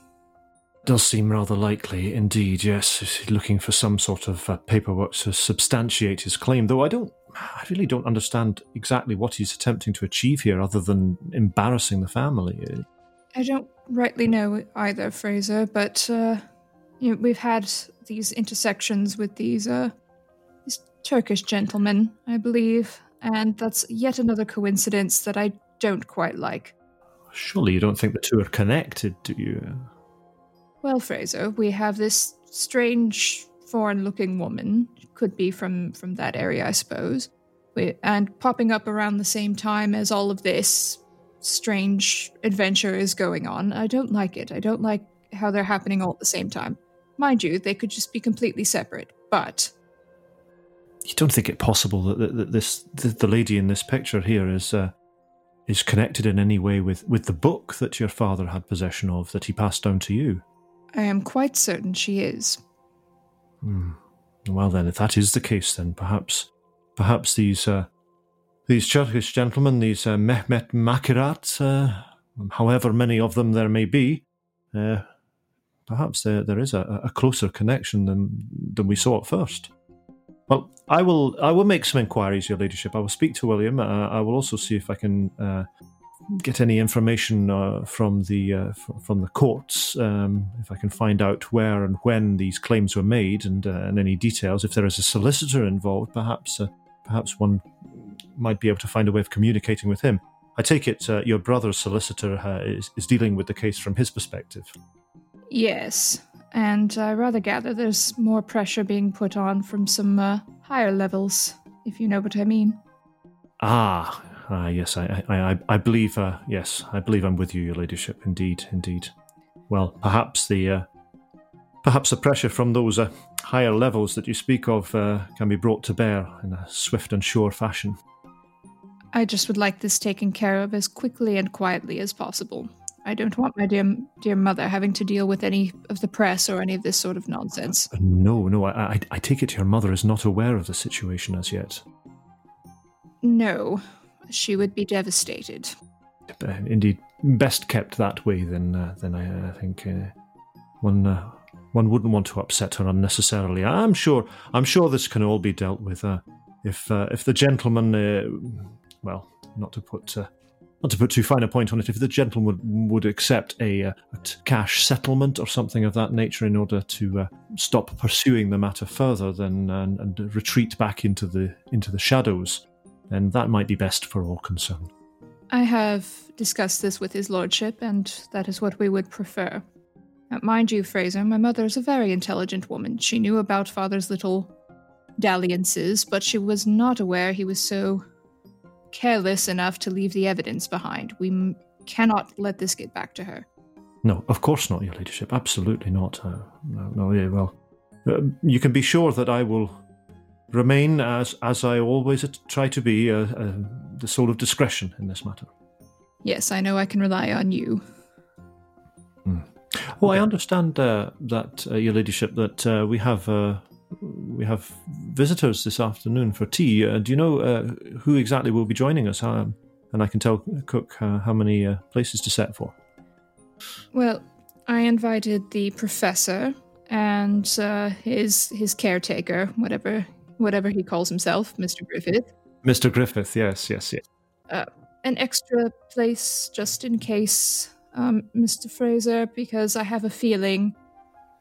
Does seem rather likely, indeed. Yes, he's looking for some sort of uh, paperwork to substantiate his claim. Though I don't, I really don't understand exactly what he's attempting to achieve here, other than embarrassing the family. I don't rightly know either, Fraser, but uh, you know, we've had these intersections with these uh, these Turkish gentlemen, I believe, and that's yet another coincidence that I don't quite like. Surely you don't think the two are connected, do you? Well, Fraser, we have this strange foreign-looking woman, could be from from that area, I suppose, we, and popping up around the same time as all of this strange adventure is going on. I don't like it. I don't like how they're happening all at the same time. Mind you, they could just be completely separate, but You don't think it possible that, that, that this the, lady in this picture here is uh, is connected in any way with, with the book that your father had possession of that he passed down to you? I am quite certain she is. Hmm. Well, then, if that is the case, then perhaps, perhaps these uh, these Turkish gentlemen, these uh, Mehmet Makirat, uh, however many of them there may be, uh, perhaps there, there is a, a closer connection than than we saw at first. Well, I will I will make some inquiries, Your Ladyship. I will speak to William. Uh, I will also see if I can uh, get any information uh, from the uh, f- from the courts. Um, if I can find out where and when these claims were made, and uh, and any details. If there is a solicitor involved, perhaps uh, perhaps one might be able to find a way of communicating with him. I take it uh, your brother's solicitor uh, is, is dealing with the case from his perspective. Yes, and I rather gather there's more pressure being put on from some uh, higher levels, if you know what I mean. Ah, ah, yes, I, I, I, I believe, uh, yes, I believe I'm with you, your ladyship. Indeed, indeed. Well, perhaps the, uh, perhaps the pressure from those uh, higher levels that you speak of uh, can be brought to bear in a swift and sure fashion. I just would like this taken care of as quickly and quietly as possible. I don't want my dear dear mother having to deal with any of the press or any of this sort of nonsense. No, no, I, I, I take it your mother is not aware of the situation as yet. No, she would be devastated. Uh, indeed, best kept that way. Then, uh, then I, I think uh, one uh, one wouldn't want to upset her unnecessarily. I'm sure. I'm sure this can all be dealt with. Uh, if uh, if the gentleman, well, not to put. Not to put too fine a point on it, if the gentleman would, would accept a, cash settlement or something of that nature in order to uh, stop pursuing the matter further, then and, and retreat back into the into the shadows, then that might be best for all concerned. I have discussed this with his lordship, and that is what we would prefer. Uh, mind you, Fraser, my mother is a very intelligent woman. She knew about father's little dalliances, but she was not aware he was so careless enough to leave the evidence behind. We m- cannot let this get back to her. No, of course not, Your Ladyship. Absolutely not. Uh, no, no, yeah, well, uh, you can be sure that I will remain as as I always try to be, uh, uh, the soul of discretion in this matter. Yes, I know I can rely on you. Oh, I understand uh, that, uh, Your Ladyship, that uh, we have uh, we have visitors this afternoon for tea. Uh, do you know uh, who exactly will be joining us? Um, and I can tell Cook uh, how many uh, places to set for. Well, I invited the professor and uh, his his caretaker, whatever whatever he calls himself, Mr. Griffith. Mr. Griffith, yes, yes, yes. An extra place just in case, um, Mr. Fraser, because I have a feeling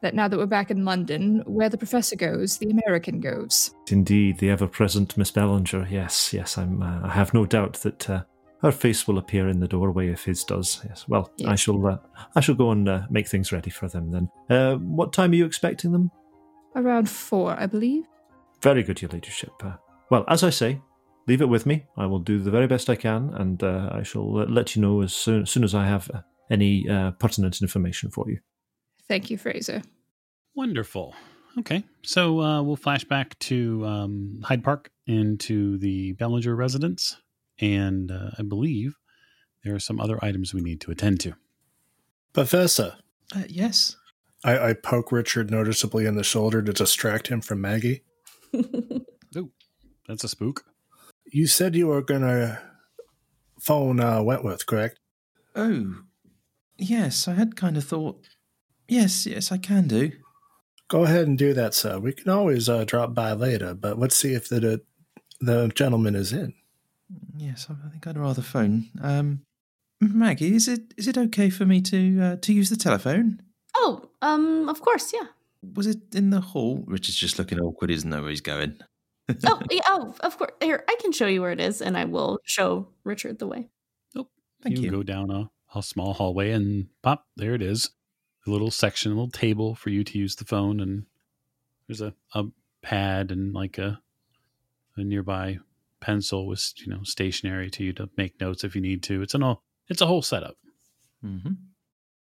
that now that we're back in London, where the professor goes, the American goes. Indeed, the ever-present Miss Bellinger. Yes, yes. I'm. Uh, I have no doubt that uh, her face will appear in the doorway if his does. Yes. Well, I shall. Uh, I shall go and uh, make things ready for them then. Uh, what time are you expecting them? Around four, I believe. Very good, Your Ladyship. Uh, well, as I say, leave it with me. I will do the very best I can, and uh, I shall uh, let you know as soon, as soon as I have uh, any uh, pertinent information for you. Thank you, Fraser. Wonderful. Okay, so uh, we'll flash back to um, Hyde Park into the Bellinger residence, and uh, I believe there are some other items we need to attend to. Professor, Uh, yes. I, I poke Richard noticeably in the shoulder to distract him from Maggie. That's a spook. You said you were going to phone uh, Wentworth, correct? Oh, yes. I had kind of thought. Yes, yes, I can do. Go ahead and do that, sir. We can always uh, drop by later, but let's see if the the gentleman is in. Yes, I I think I'd rather phone. Um, Maggie, is it is it okay for me to uh, to use the telephone? oh, um, of course, yeah. Was it in the hall? Richard's just looking awkward. He doesn't know where he's going. Oh, yeah, oh, of course. Here, I can show you where it is, and I will show Richard the way. Oh, Thank you. go down a, a small hallway and pop, there it is. A little section, a little table for you to use the phone, and there's a, a pad and like a a nearby pencil with you know stationery to you to make notes if you need to. It's an all it's a whole setup. hmm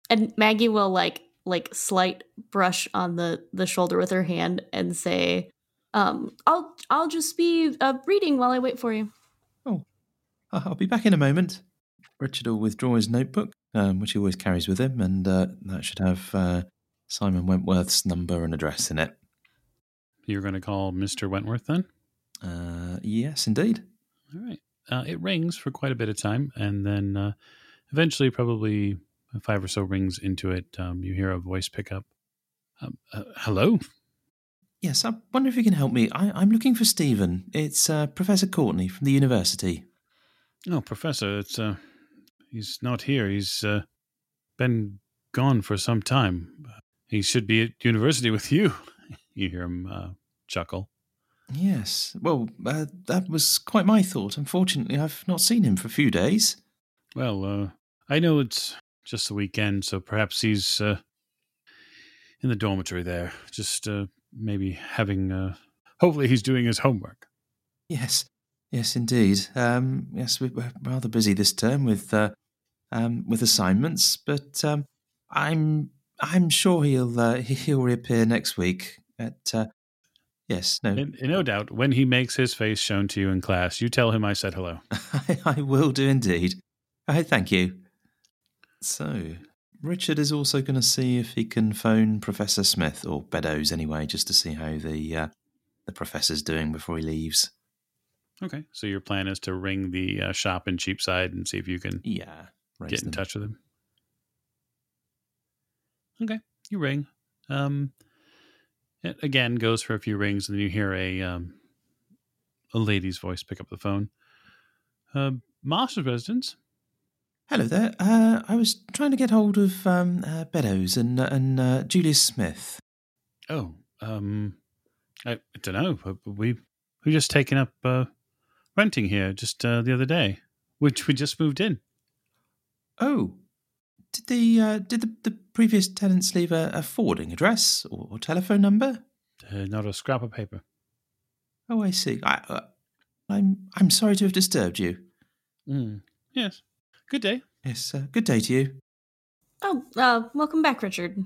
And Maggie will like like slight brush on the the shoulder with her hand and say, um, "I'll I'll just be uh, reading while I wait for you." Oh, I'll be back in a moment. Richard will withdraw his notebook, um, which he always carries with him, and uh, that should have uh, Simon Wentworth's number and address in it. You're going to call Mister Wentworth then. Uh, yes, indeed. All right. Uh, it rings for quite a bit of time, and then uh, eventually, probably five or so rings into it, um, you hear a voice pick up. Um, uh, hello? Yes, I wonder if you can help me. I, I'm looking for Stephen. It's uh, Professor Courtenay from the university. Oh, Professor, it's uh, he's not here. He's uh, been gone for some time. He should be at university with you. you hear him uh, chuckle. Yes. Well, uh, that was quite my thought. Unfortunately, I've not seen him for a few days. Well, uh, I know it's just the weekend, so perhaps he's uh, in the dormitory there, just uh, maybe having. Uh, hopefully, he's doing his homework. Yes, yes, indeed. Um, yes, we- we're rather busy this term with uh, um, with assignments, but um, I'm I'm sure he'll uh, he'll reappear next week. At uh, yes, no, And, and no doubt, when he makes his face shown to you in class, you tell him I said hello. I, I will do indeed. I thank you. So, Richard is also going to see if he can phone Professor Smith or Beddoes anyway, just to see how the uh, the professor's doing before he leaves. Okay, so your plan is to ring the uh, shop in Cheapside and see if you can Yeah, get in them. touch with him. Okay, you ring. Um, it again goes for a few rings, and then you hear a um, a lady's voice pick up the phone. Uh, master's residence. Hello there. Uh, I was trying to get hold of um, uh, Beddoes and and uh, Julius Smith. Oh, um, I, I don't know. We we just taken up uh, renting here just uh, the other day, which we just moved in. Oh, did the uh, did the, the previous tenants leave a, a forwarding address or, or telephone number? Uh, not a scrap of paper. Oh, I see. I, uh, I'm I'm sorry to have disturbed you. Mm. Yes. Good day. Yes. Uh, good day to you. Oh, uh, welcome back, Richard.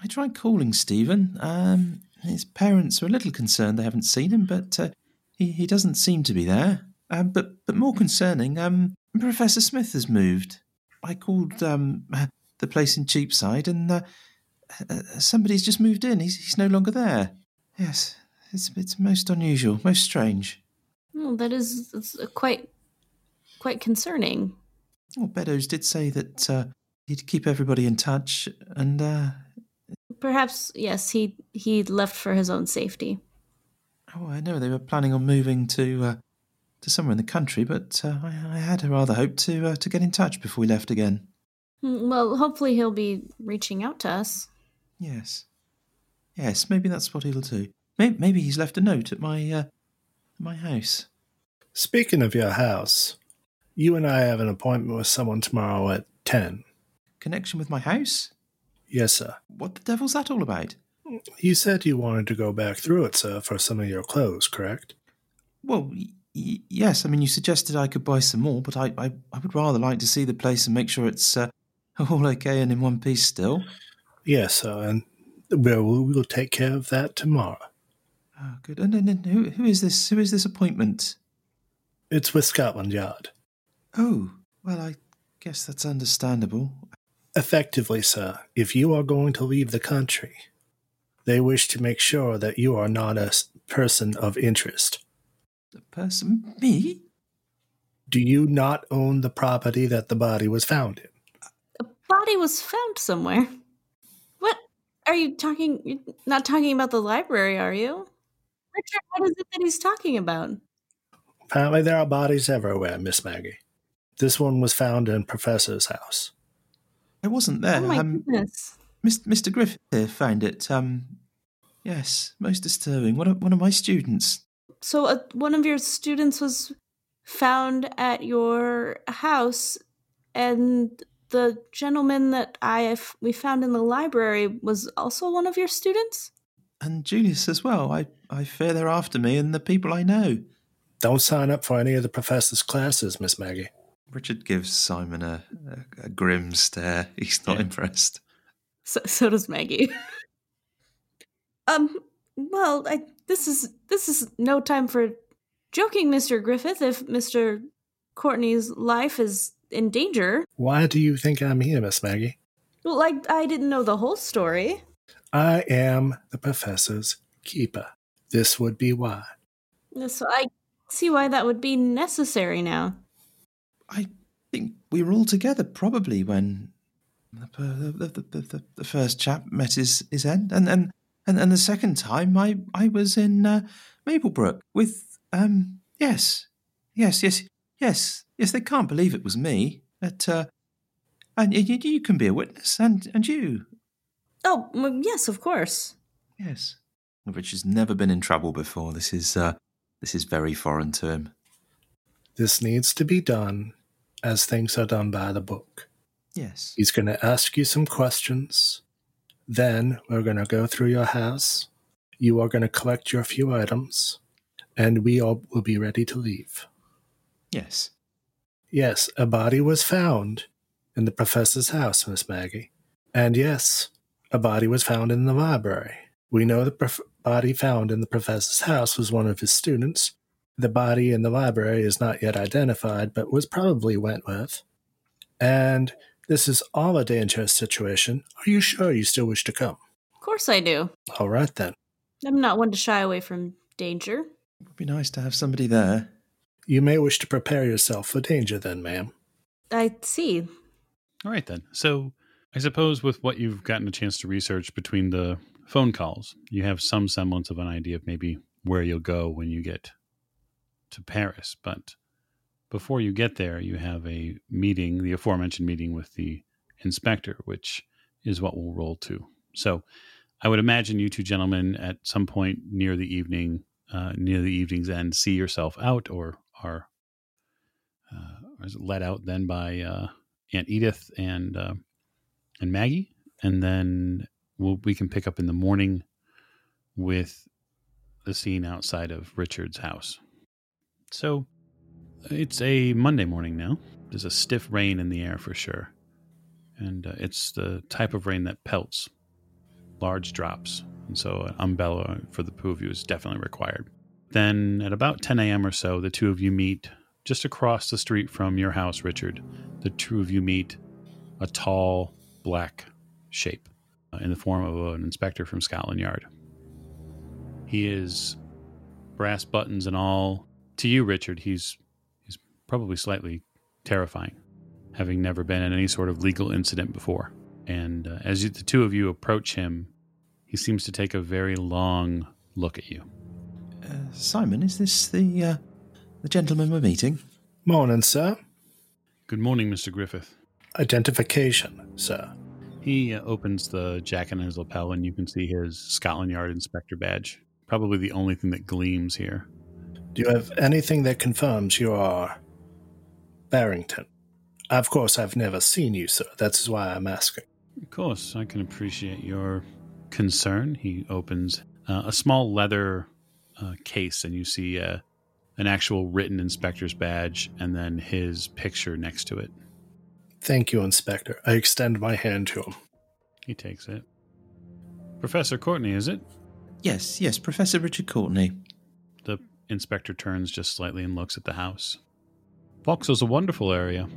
I tried calling Stephen. Um, his parents are a little concerned they haven't seen him, but uh, he he doesn't seem to be there. Um, but but more concerning, um, Professor Smith has moved. I called um the place in Cheapside, and uh, uh, somebody's just moved in. He's he's no longer there. Yes, it's it's most unusual, most strange. Well, that is it's uh, quite quite concerning. Well, Beddoes did say that uh, he'd keep everybody in touch, and uh, Perhaps yes, he he left for his own safety. Oh, I know they were planning on moving to uh, to somewhere in the country, but uh, I, I had rather hoped to uh, to get in touch before we left again. Hmm, Well, hopefully he'll be reaching out to us. Yes, yes, maybe that's what he'll do. Maybe, maybe he's left a note at my uh, my house. Speaking of your house, you and I have an appointment with someone tomorrow at 10. Connection with my house? Yes, sir. What the devil's that all about? You said you wanted to go back through it, sir, for some of your clothes, correct? Well, y- yes. I mean, you suggested I could buy some more, but I, I, I would rather like to see the place and make sure it's uh, all okay and in one piece still. Yes, sir, and we'll, we'll take care of that tomorrow. Oh, good. And then who, who is this? Who is this appointment? It's with Scotland Yard. Oh, well, I guess that's understandable. Effectively, sir, if you are going to leave the country, they wish to make sure that you are not a person of interest. The person, me? Do Do you not own the property that the body was found in? A body was found somewhere. What are you talking? You're not talking about the library, are you? Richard, what is it that he's talking about? Apparently, there are bodies everywhere, Miss Maggie. This one was found in Professor's house. I wasn't there. oh my um, goodness! Mr. Griffith here found it. Um, yes, most disturbing. One of, one of my students. So uh, one of your students was found at your house, and the gentleman that I f- we found in the library was also one of your students. And Julius as well. I, I fear they're after me and the people I know. Don't sign up for any of the professor's classes, Miss Maggie. Richard gives Simon a, a, a grim stare. He's not Yeah. impressed. So, so does Maggie. um. Well, I, this is this is no time for joking, Mister Griffith. If Mister Courtenay's life is in danger, Why do you think I'm here, Miss Maggie? well, I I didn't know the whole story. I am the professor's keeper. This would be why. So I see why that would be necessary now. I think we were all together probably when The, the, the, the, first chap met his, his end, and, and, and, and the second time I, I was in uh, Maplebrook with, um, yes, yes, yes, yes, yes, they can't believe it was me. But, uh, and you, you can be a witness, and, and you. Oh, yes, of course. Yes. Richard's never been in trouble before. This is, uh, this is very foreign to him. This needs to be done as things are done by the book. Yes. He's going to ask you some questions. Then we're going to go through your house. You are going to collect your few items, and we all will be ready to leave. Yes. Yes, a body was found in the professor's house, Miss Maggie. And yes, a body was found in the library. We know the prof- body found in the professor's house was one of his students. The body in the library is not yet identified, but was probably Wentworth. And this is all a dangerous situation. Are you sure you still wish to come? Of course I do. All right then. I'm not one to shy away from danger. It would be nice to have somebody there. You may wish to prepare yourself for danger then, ma'am. I see. All right, then. So I suppose with what you've gotten a chance to research between the phone calls, you have some semblance of an idea of maybe where you'll go when you get to Paris. But before you get there, you have a meeting, the aforementioned meeting with the inspector, which is what we'll roll to. So I would imagine you two gentlemen at some point near the evening, uh, near the evening's end, see yourself out or are uh, let out then by uh, Aunt Edith and uh, and Maggie, and then we'll, we can pick up in the morning with the scene outside of Richard's house. So it's a Monday morning now. There's a stiff rain in the air for sure, and uh, it's the type of rain that pelts large drops, and so an umbrella for the two of you is definitely required. Then at about 10 a.m. or so, the two of you meet just across the street from your house, Richard. The two of you meet a tall black shape uh, in the form of an inspector from Scotland Yard. He is brass buttons and all. To you, Richard, he's he's probably slightly terrifying, having never been in any sort of legal incident before. And uh, as you, the two of you approach him, he seems to take a very long look at you. Uh, Simon, is this the uh, the gentleman we're meeting? Morning, sir. Good morning, Mr. Griffith. Identification, sir. He uh, opens the jacket on his lapel, and you can see his Scotland Yard inspector badge. Probably the only thing that gleams here. Do you have anything that confirms you are Barrington? Of course, I've never seen you, sir. That's why I'm asking. Of course, I can appreciate your concern. He opens uh, a small leather uh, case, and you see uh, an actual written inspector's badge and then his picture next to it. Thank you, Inspector. I extend my hand to him. He takes it. Professor Courtenay, is it? Yes, yes, Professor Richard Courtenay. Inspector turns just slightly and looks at the house. Vauxhall's a wonderful area.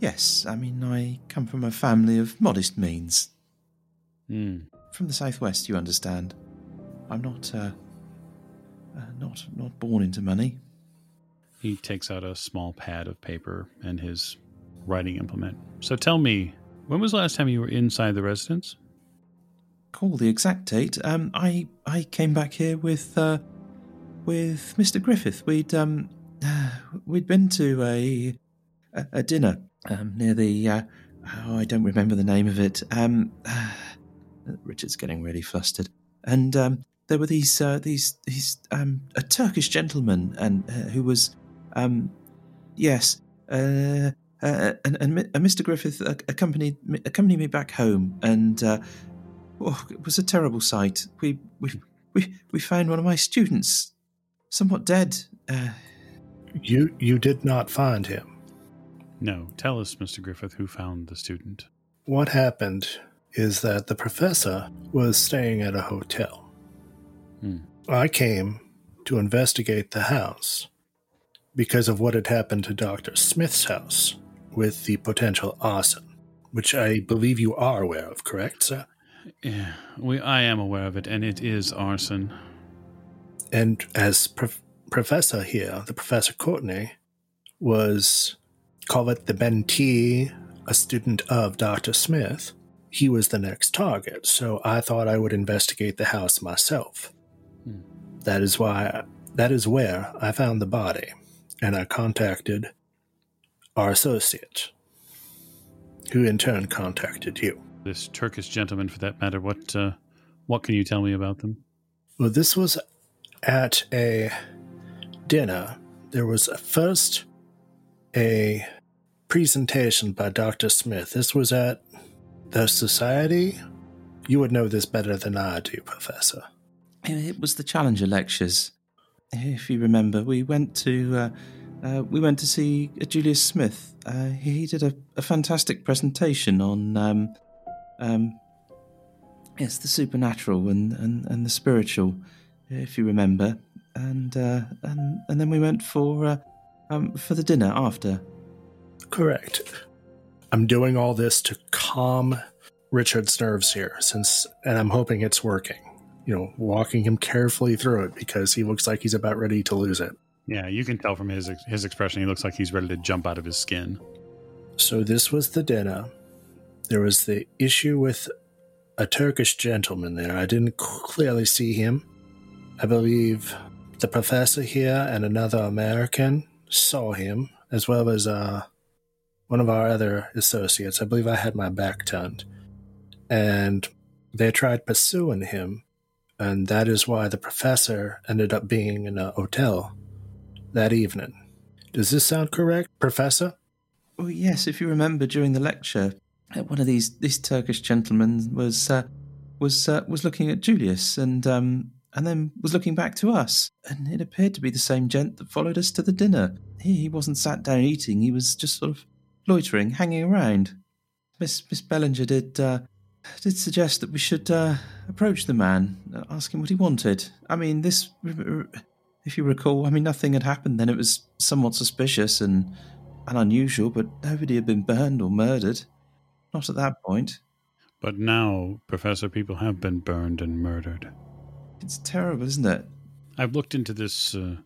Yes, I mean, I come from a family of modest means. Hmm. From the southwest, you understand. I'm not, uh, uh, not, not born into money. He takes out a small pad of paper and his writing implement. So tell me, when was the last time you were inside the residence? Call the exact date. Um, I, I came back here with, uh, with Mr. Griffith. We'd, um, we'd been to a, a, a dinner, um, near the, uh, oh, I don't remember the name of it. Um, Richard's getting really flustered. And, um, there were these, uh, these, these, um, a Turkish gentleman and, uh, who was, um, yes, uh, uh, and, and, and Mr. Griffith accompanied accompanied me back home, and uh, oh, it was a terrible sight. We we we we found one of my students, somewhat dead. Uh, you you did not find him. No. Tell us, Mr. Griffith, who found the student. What happened is that the professor was staying at a hotel. Hmm. I came to investigate the house because of what had happened to Dr. Smith's house with the potential arson, which I believe you are aware of, correct, sir? Yeah, we. I am aware of it, and it is arson. And as prof- professor here, the Professor Courtenay, was call it the mentee a student of Dr. Smith, he was the next target, so I thought I would investigate the house myself. Hmm. That is why that is where I found the body, and I contacted our associate, who in turn contacted you. This Turkish gentleman, for that matter, what uh, what can you tell me about them? Well, this was at a dinner. There was first a presentation by Dr. Smith. This was at the Society. You would know this better than I do, Professor. It was the Challenger lectures. If you remember, we went to uh, uh, we went to see uh, Julius Smith. Uh, he did a, a, fantastic presentation on um, um, yes, the supernatural and, and, and the spiritual, if you remember. And uh, and and then we went for uh, um, for the dinner after. Correct. I'm doing all this to calm Richard's nerves here, since, and I'm hoping it's working. You know, walking him carefully through it because he looks like he's about ready to lose it. Yeah, you can tell from his his expression. He looks like he's ready to jump out of his skin. So this was the dinner. There was the issue with a Turkish gentleman there. I didn't clearly see him. I believe the professor here and another American saw him, as well as uh, one of our other associates. I believe I had my back turned. And they tried pursuing him, and that is why the professor ended up being in a hotel that evening. Does this sound correct, Professor? Yes. If you remember during the lecture, uh, one of these these Turkish gentlemen was uh, was uh, was looking at Julius and um, and then was looking back to us, and it appeared to be the same gent that followed us to the dinner. He, he wasn't sat down eating; he was just sort of loitering, hanging around. Miss Miss Bellinger did uh, did suggest that we should uh, approach the man, ask him what he wanted. I mean, this, if you recall, I mean, nothing had happened then. It was somewhat suspicious and, and unusual, but nobody had been burned or murdered. Not at that point. But now, Professor, people have been burned and murdered. It's terrible, isn't it? I've looked into this uh,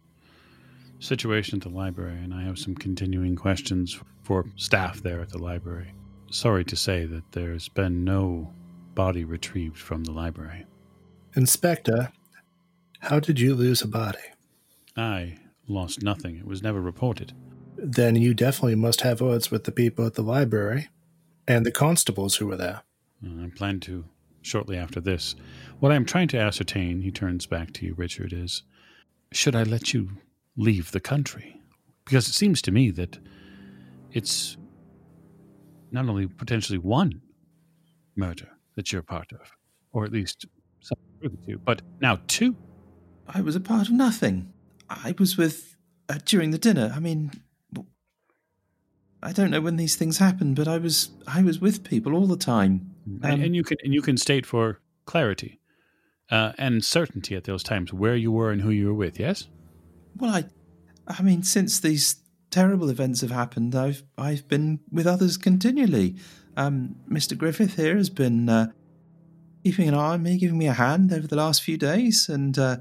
situation at the library, and I have some continuing questions for staff there at the library. Sorry to say that there's been no body retrieved from the library. Inspector, how did you lose a body? I lost nothing. It was never reported. Then you definitely must have words with the people at the library and the constables who were there. I plan to shortly after this. What I am trying to ascertain, he turns back to you, Richard, is should I let you leave the country? Because it seems to me that it's not only potentially one murder that you're part of, or at least some of the two, but now two. I was a part of nothing. I was with uh, during the dinner. I mean, I don't know when these things happen, but I was I was with people all the time. Um, and, and, you can and you can state for clarity uh, and certainty at those times where you were and who you were with. Yes. Well, I, I mean, since these terrible events have happened, I've I've been with others continually. Um, Mr. Griffith here has been uh, keeping an eye on me, giving me a hand over the last few days, and uh,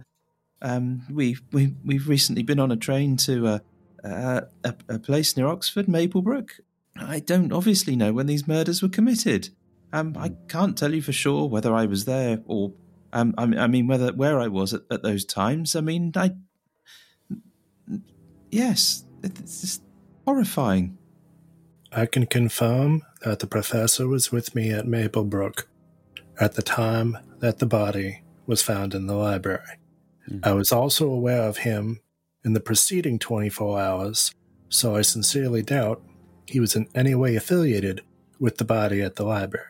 um, we've we, we've recently been on a train to uh, uh a, a, place near Oxford, Maplebrook. I don't obviously know when these murders were committed. Um, I can't tell you for sure whether I was there or um, I, I mean whether where I was at, at those times. I mean, I yes, it's just horrifying. I can confirm that the professor was with me at Maplebrook at the time that the body was found in the library. Mm-hmm. I was also aware of him in the preceding 24 hours, so I sincerely doubt he was in any way affiliated with the body at the library.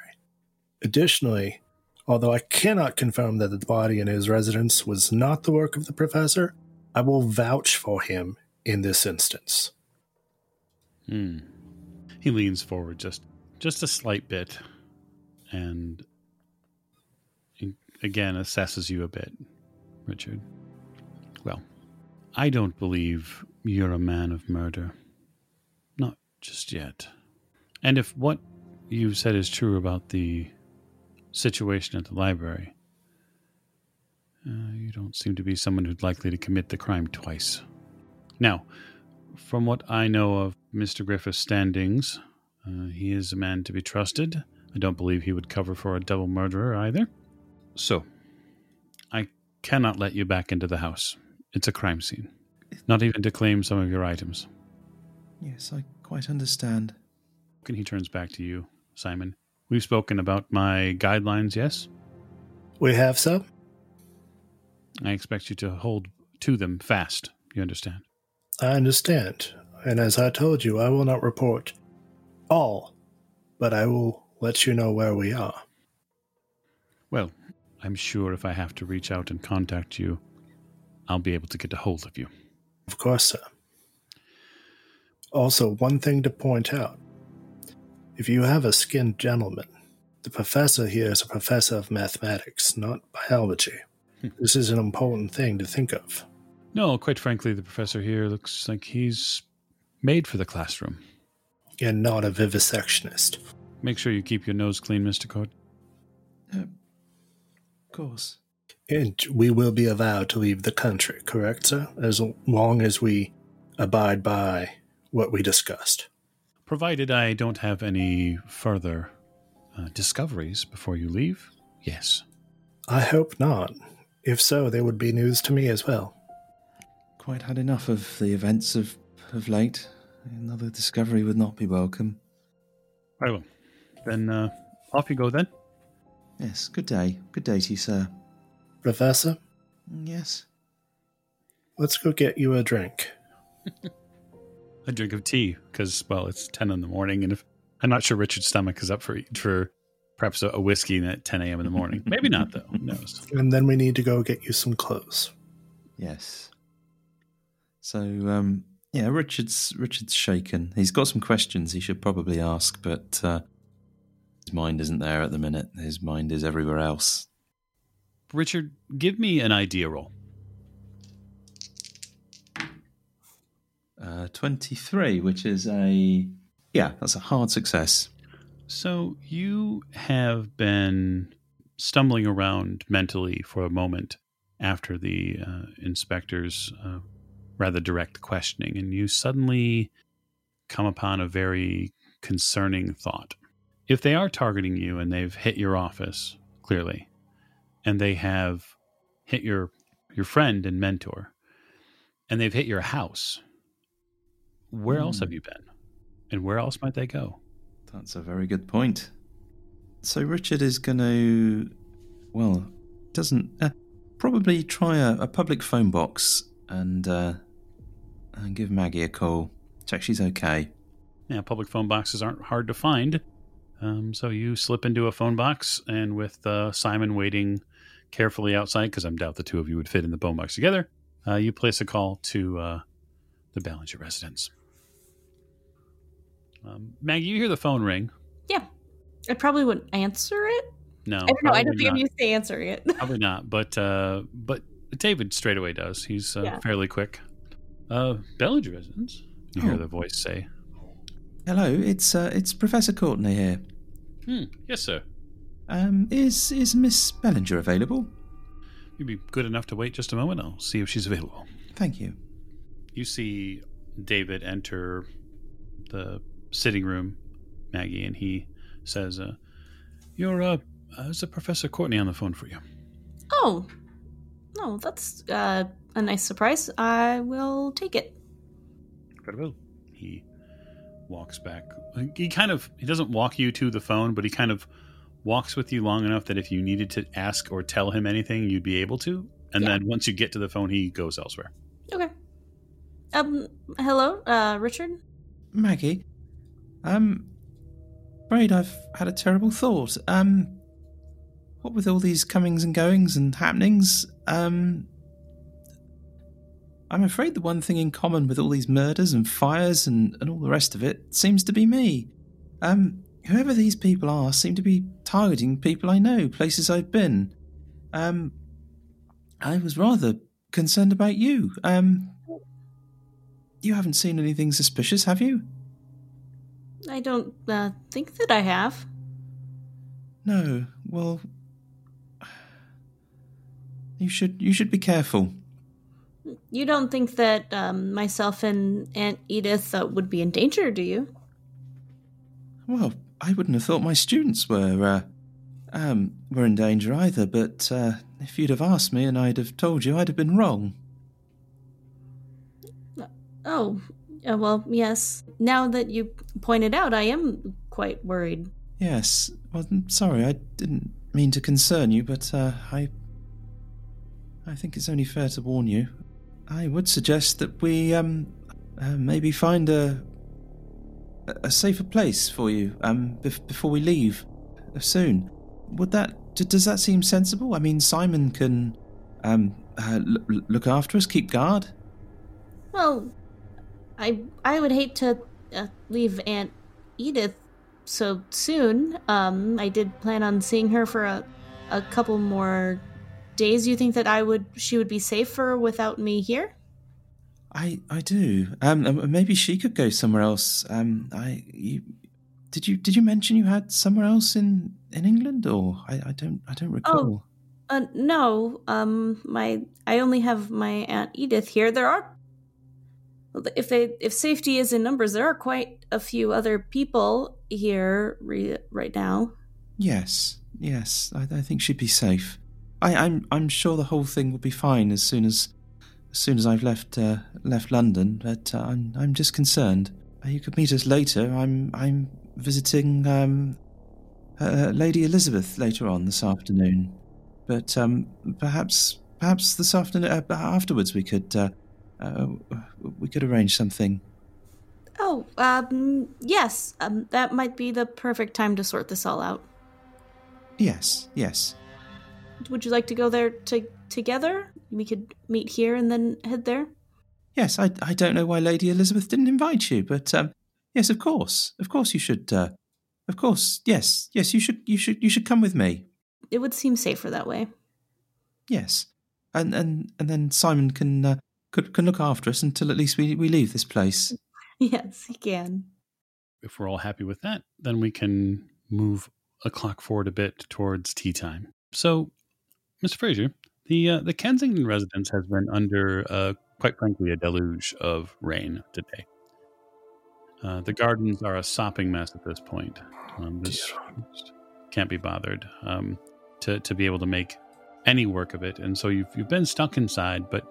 Additionally, although I cannot confirm that the body in his residence was not the work of the professor, I will vouch for him in this instance. Hmm. He leans forward just just a slight bit and again assesses you a bit, Richard. Well, I don't believe you're a man of murder. Not just yet. And if what you've said is true about the situation at the library, uh, you don't seem to be someone who's likely to commit the crime twice. Now, from what I know of Mr. Griffith's standings, Uh, he is a man to be trusted. I don't believe he would cover for a double murderer either. So, I cannot let you back into the house. It's a crime scene. Not even to claim some of your items. Yes, I quite understand. And he turns back to you, Simon. We've spoken about my guidelines, yes? We have some? I expect you to hold to them fast. You understand? I understand. And as I told you, I will not report all, but I will let you know where we are. Well, I'm sure if I have to reach out and contact you, I'll be able to get a hold of you. Of course, sir. Also, one thing to point out if you have a skinned gentleman, the professor here is a professor of mathematics, not biology. this is an important thing to think of. No, quite frankly, the professor here looks like he's made for the classroom. And not a vivisectionist. Make sure you keep your nose clean, Mr. Court. Uh, of course. And we will be allowed to leave the country, correct, sir? As long as we abide by what we discussed. Provided I don't have any further uh, discoveries before you leave, yes. I hope not. If so, there would be news to me as well. Quite had enough of the events of, of late. Another discovery would not be welcome. Very well. Then uh, off you go then. Yes, good day. Good day to you, sir. Professor? Yes. Let's go get you a drink. a drink of tea, because, well, it's 10 in the morning, and if I'm not sure Richard's stomach is up for for perhaps a, a whiskey at 10 a.m. in the morning. Maybe not, though. Who knows? And then we need to go get you some clothes. Yes. So, um, yeah, Richard's Richard's shaken. He's got some questions he should probably ask, but uh, his mind isn't there at the minute. His mind is everywhere else. Richard, give me an idea roll. Uh, 23, which is a. Yeah, that's a hard success. So you have been stumbling around mentally for a moment after the uh, inspector's uh, rather direct questioning, and you suddenly come upon a very concerning thought. If they are targeting you and they've hit your office, clearly, and they have hit your your friend and mentor, and they've hit your house, where else have you been? And where else might they go? That's a very good point. So Richard is going to, well, doesn't uh, probably try a, a, public phone box and uh, and give Maggie a call. Check she's okay. Yeah, public phone boxes aren't hard to find. Um, so you slip into a phone box, and with uh, Simon waiting carefully outside, because I'm doubt the two of you would fit in the phone box together, uh, you place a call to uh, the Ballinger residence. Um, Maggie, you hear the phone ring. Yeah. I probably wouldn't answer it. No. I don't know. I don't think not. I'm used to answering it. probably not. But uh, but David straight away does. He's uh, yeah. fairly quick. Uh, Ballinger residence. You oh. hear the voice say. Hello, it's uh, it's Professor Courtenay here. Hmm. Yes, sir. Um, is is Miss Bellinger available? You'd be good enough to wait just a moment. I'll see if she's available. Thank you. You see David enter the sitting room, Maggie, and he says, uh, "You're uh, uh, is a Professor Courtenay on the phone for you?" Oh, no, that's uh, a nice surprise. I will take it. Very well. He walks back. He kind of he doesn't walk you to the phone, but he kind of walks with you long enough that if you needed to ask or tell him anything, you'd be able to. And yeah. then once you get to the phone, he goes elsewhere. Okay. Um. Hello, uh, Richard. Maggie. Um, afraid I've had a terrible thought. Um, what with all these comings and goings and happenings, um, I'm afraid the one thing in common with all these murders and fires and, and all the rest of it seems to be me. Um, whoever these people are seem to be targeting people I know, places I've been. Um, I was rather concerned about you. Um, you haven't seen anything suspicious, have you? I don't uh, think that I have. No. Well, you should you should be careful. You don't think that um, myself and Aunt Edith uh, would be in danger, do you? Well, I wouldn't have thought my students were uh, um, were in danger either. But uh, if you'd have asked me and I'd have told you, I'd have been wrong. Oh, uh, well, yes. Now that you pointed out, I am quite worried. Yes. Well, I'm sorry, I didn't mean to concern you, but uh, I I think it's only fair to warn you. I would suggest that we um uh, maybe find a a safer place for you um bef- before we leave uh, soon. Would that d- does that seem sensible? I mean, Simon can um uh, l- look after us, keep guard. Well, I I would hate to uh, leave Aunt Edith so soon. Um, I did plan on seeing her for a a couple more days. You think that I would she would be safer without me here? I I do. Um, um, maybe she could go somewhere else. Um, I you did you did you mention you had somewhere else in in England or I, I don't I don't recall. Uh, no. Um, my I only have my Aunt Edith here. There are if they if safety is in numbers, there are quite a few other people here re- right now. Yes, yes. I, I think she'd be safe. I, I'm I'm sure the whole thing will be fine as soon as as soon as I've left uh, left London. But uh, I'm I'm just concerned. Uh, you could meet us later. I'm I'm visiting um, uh, Lady Elizabeth later on this afternoon. But um, perhaps perhaps this afternoon uh, afterwards we could uh, we could arrange something. Oh, um, yes. Um, that might be the perfect time to sort this all out. Yes, yes. Would you like to go there to- together? We could meet here and then head there. Yes, I, I don't know why Lady Elizabeth didn't invite you, but um, yes, of course, of course you should. Uh, of course, yes, yes, you should, you should, you should come with me. It would seem safer that way. Yes, and and and then Simon can uh, could, can look after us until at least we we leave this place. Yes, he can. If we're all happy with that, then we can move a clock forward a bit towards tea time. So, Mr. Fraser, the uh, the Kensington residence has been under, uh, quite frankly, a deluge of rain today. Uh, the gardens are a sopping mess at this point. Um, this can't be bothered um, to to be able to make any work of it, and so you've you've been stuck inside, but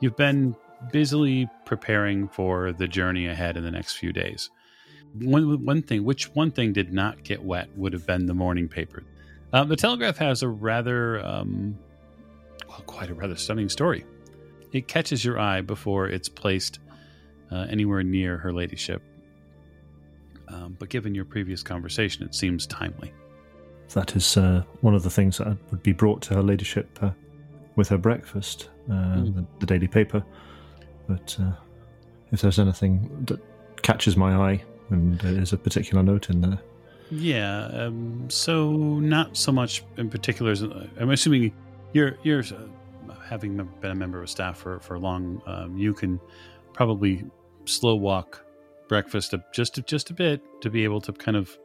you've been busily preparing for the journey ahead in the next few days. One one thing, which one thing did not get wet, would have been the morning paper. Uh, the Telegraph has a rather, um, well, quite a rather stunning story. It catches your eye before it's placed uh, anywhere near Her Ladyship. Um, but given your previous conversation, it seems timely. That is uh, one of the things that would be brought to her ladyship uh, with her breakfast, uh, the, the daily paper. But uh, if there's anything that catches my eye, and there's a particular note in there, Yeah. Um, so not so much in particular. I'm assuming you're you're uh, having been a member of staff for for long. Um, you can probably slow walk breakfast just a, just a bit to be able to kind of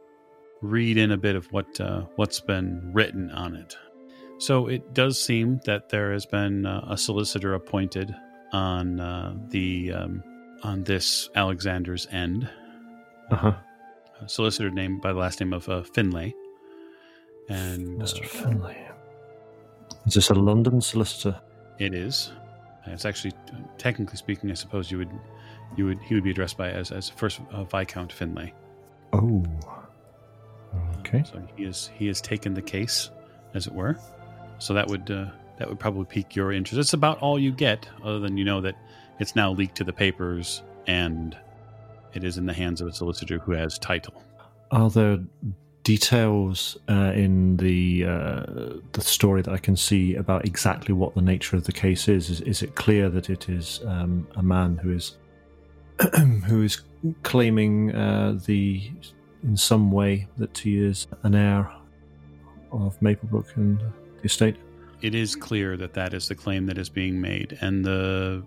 read in a bit of what uh, what's been written on it. So it does seem that there has been uh, a solicitor appointed on uh, the um, on this Alexander's end uh huh. a solicitor named by the last name of uh, Finlay. And Mr. uh, Finlay. Is this a London solicitor? it is. It's actually, technically speaking, I suppose you would, you would, he would be addressed by as as first uh, Viscount Finlay. Oh. Okay. So he is he has taken the case, as it were. So that would uh, that would probably pique your interest. It's about all you get, other than you know that it's now leaked to the papers and it is in the hands of a solicitor who has title. Are there details uh, in the uh, the story that I can see about exactly what the nature of the case is? Is, is it clear that it is um, a man who is who is claiming uh, the in some way that he is an heir of Maplebrook and estate? it is clear that that is the claim that is being made and the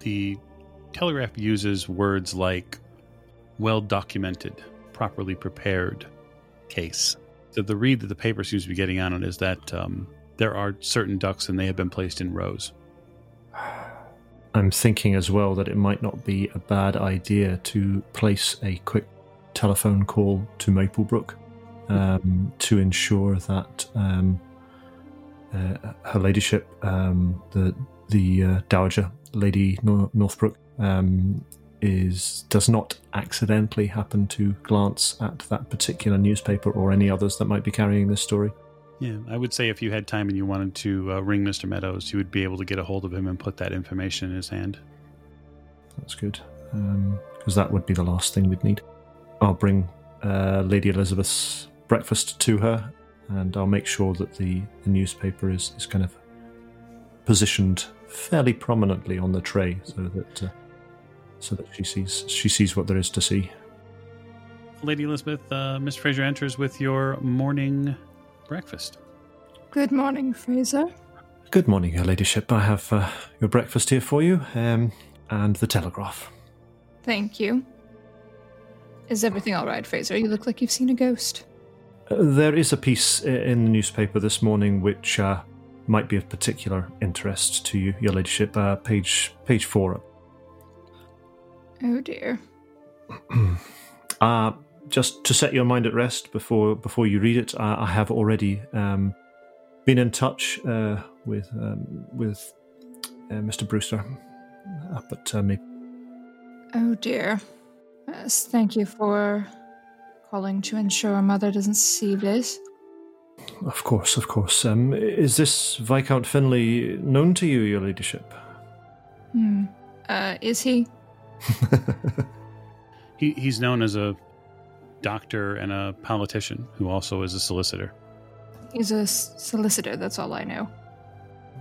the telegraph uses words like well documented properly prepared case so the read that the paper seems to be getting on it is that um, there are certain ducks and they have been placed in rows I'm thinking as well that it might not be a bad idea to place a quick telephone call to Maplebrook um, to ensure that um, Her Ladyship, um, the the uh, Dowager Lady Nor- Northbrook, um, is does not accidentally happen to glance at that particular newspaper or any others that might be carrying this story. Yeah, I would say if you had time and you wanted to uh, ring Mr. Meadows, you would be able to get a hold of him and put that information in his hand. That's good, because that would be the last thing we'd need. I'll bring uh, Lady Elizabeth's breakfast to her, and I'll make sure that the, the newspaper is, is kind of positioned fairly prominently on the tray, so that uh, so that she sees she sees what there is to see. Lady Elizabeth, uh, Miss Fraser enters with your morning breakfast. Good morning, Fraser. Good morning, Your Ladyship. I have uh, your breakfast here for you, um, and the telegraph. Thank you. Is everything all right, Fraser? You look like you've seen a ghost. Uh, there is a piece in the newspaper this morning which uh, might be of particular interest to you, Your Ladyship. Uh, page page four. Oh dear. Uh, just to set your mind at rest before before you read it, I, I have already um, been in touch uh, with um, with uh, Mr. Brewster, uh, but uh, maybe Oh dear. Yes, thank you for calling to ensure Mother doesn't see this. Of course, of course. Um, is this Viscount Finlay known to you, Your Ladyship? Hmm. Uh, is he? He, he's known as a doctor and a politician who also is a solicitor. He's a s- solicitor, that's all I know.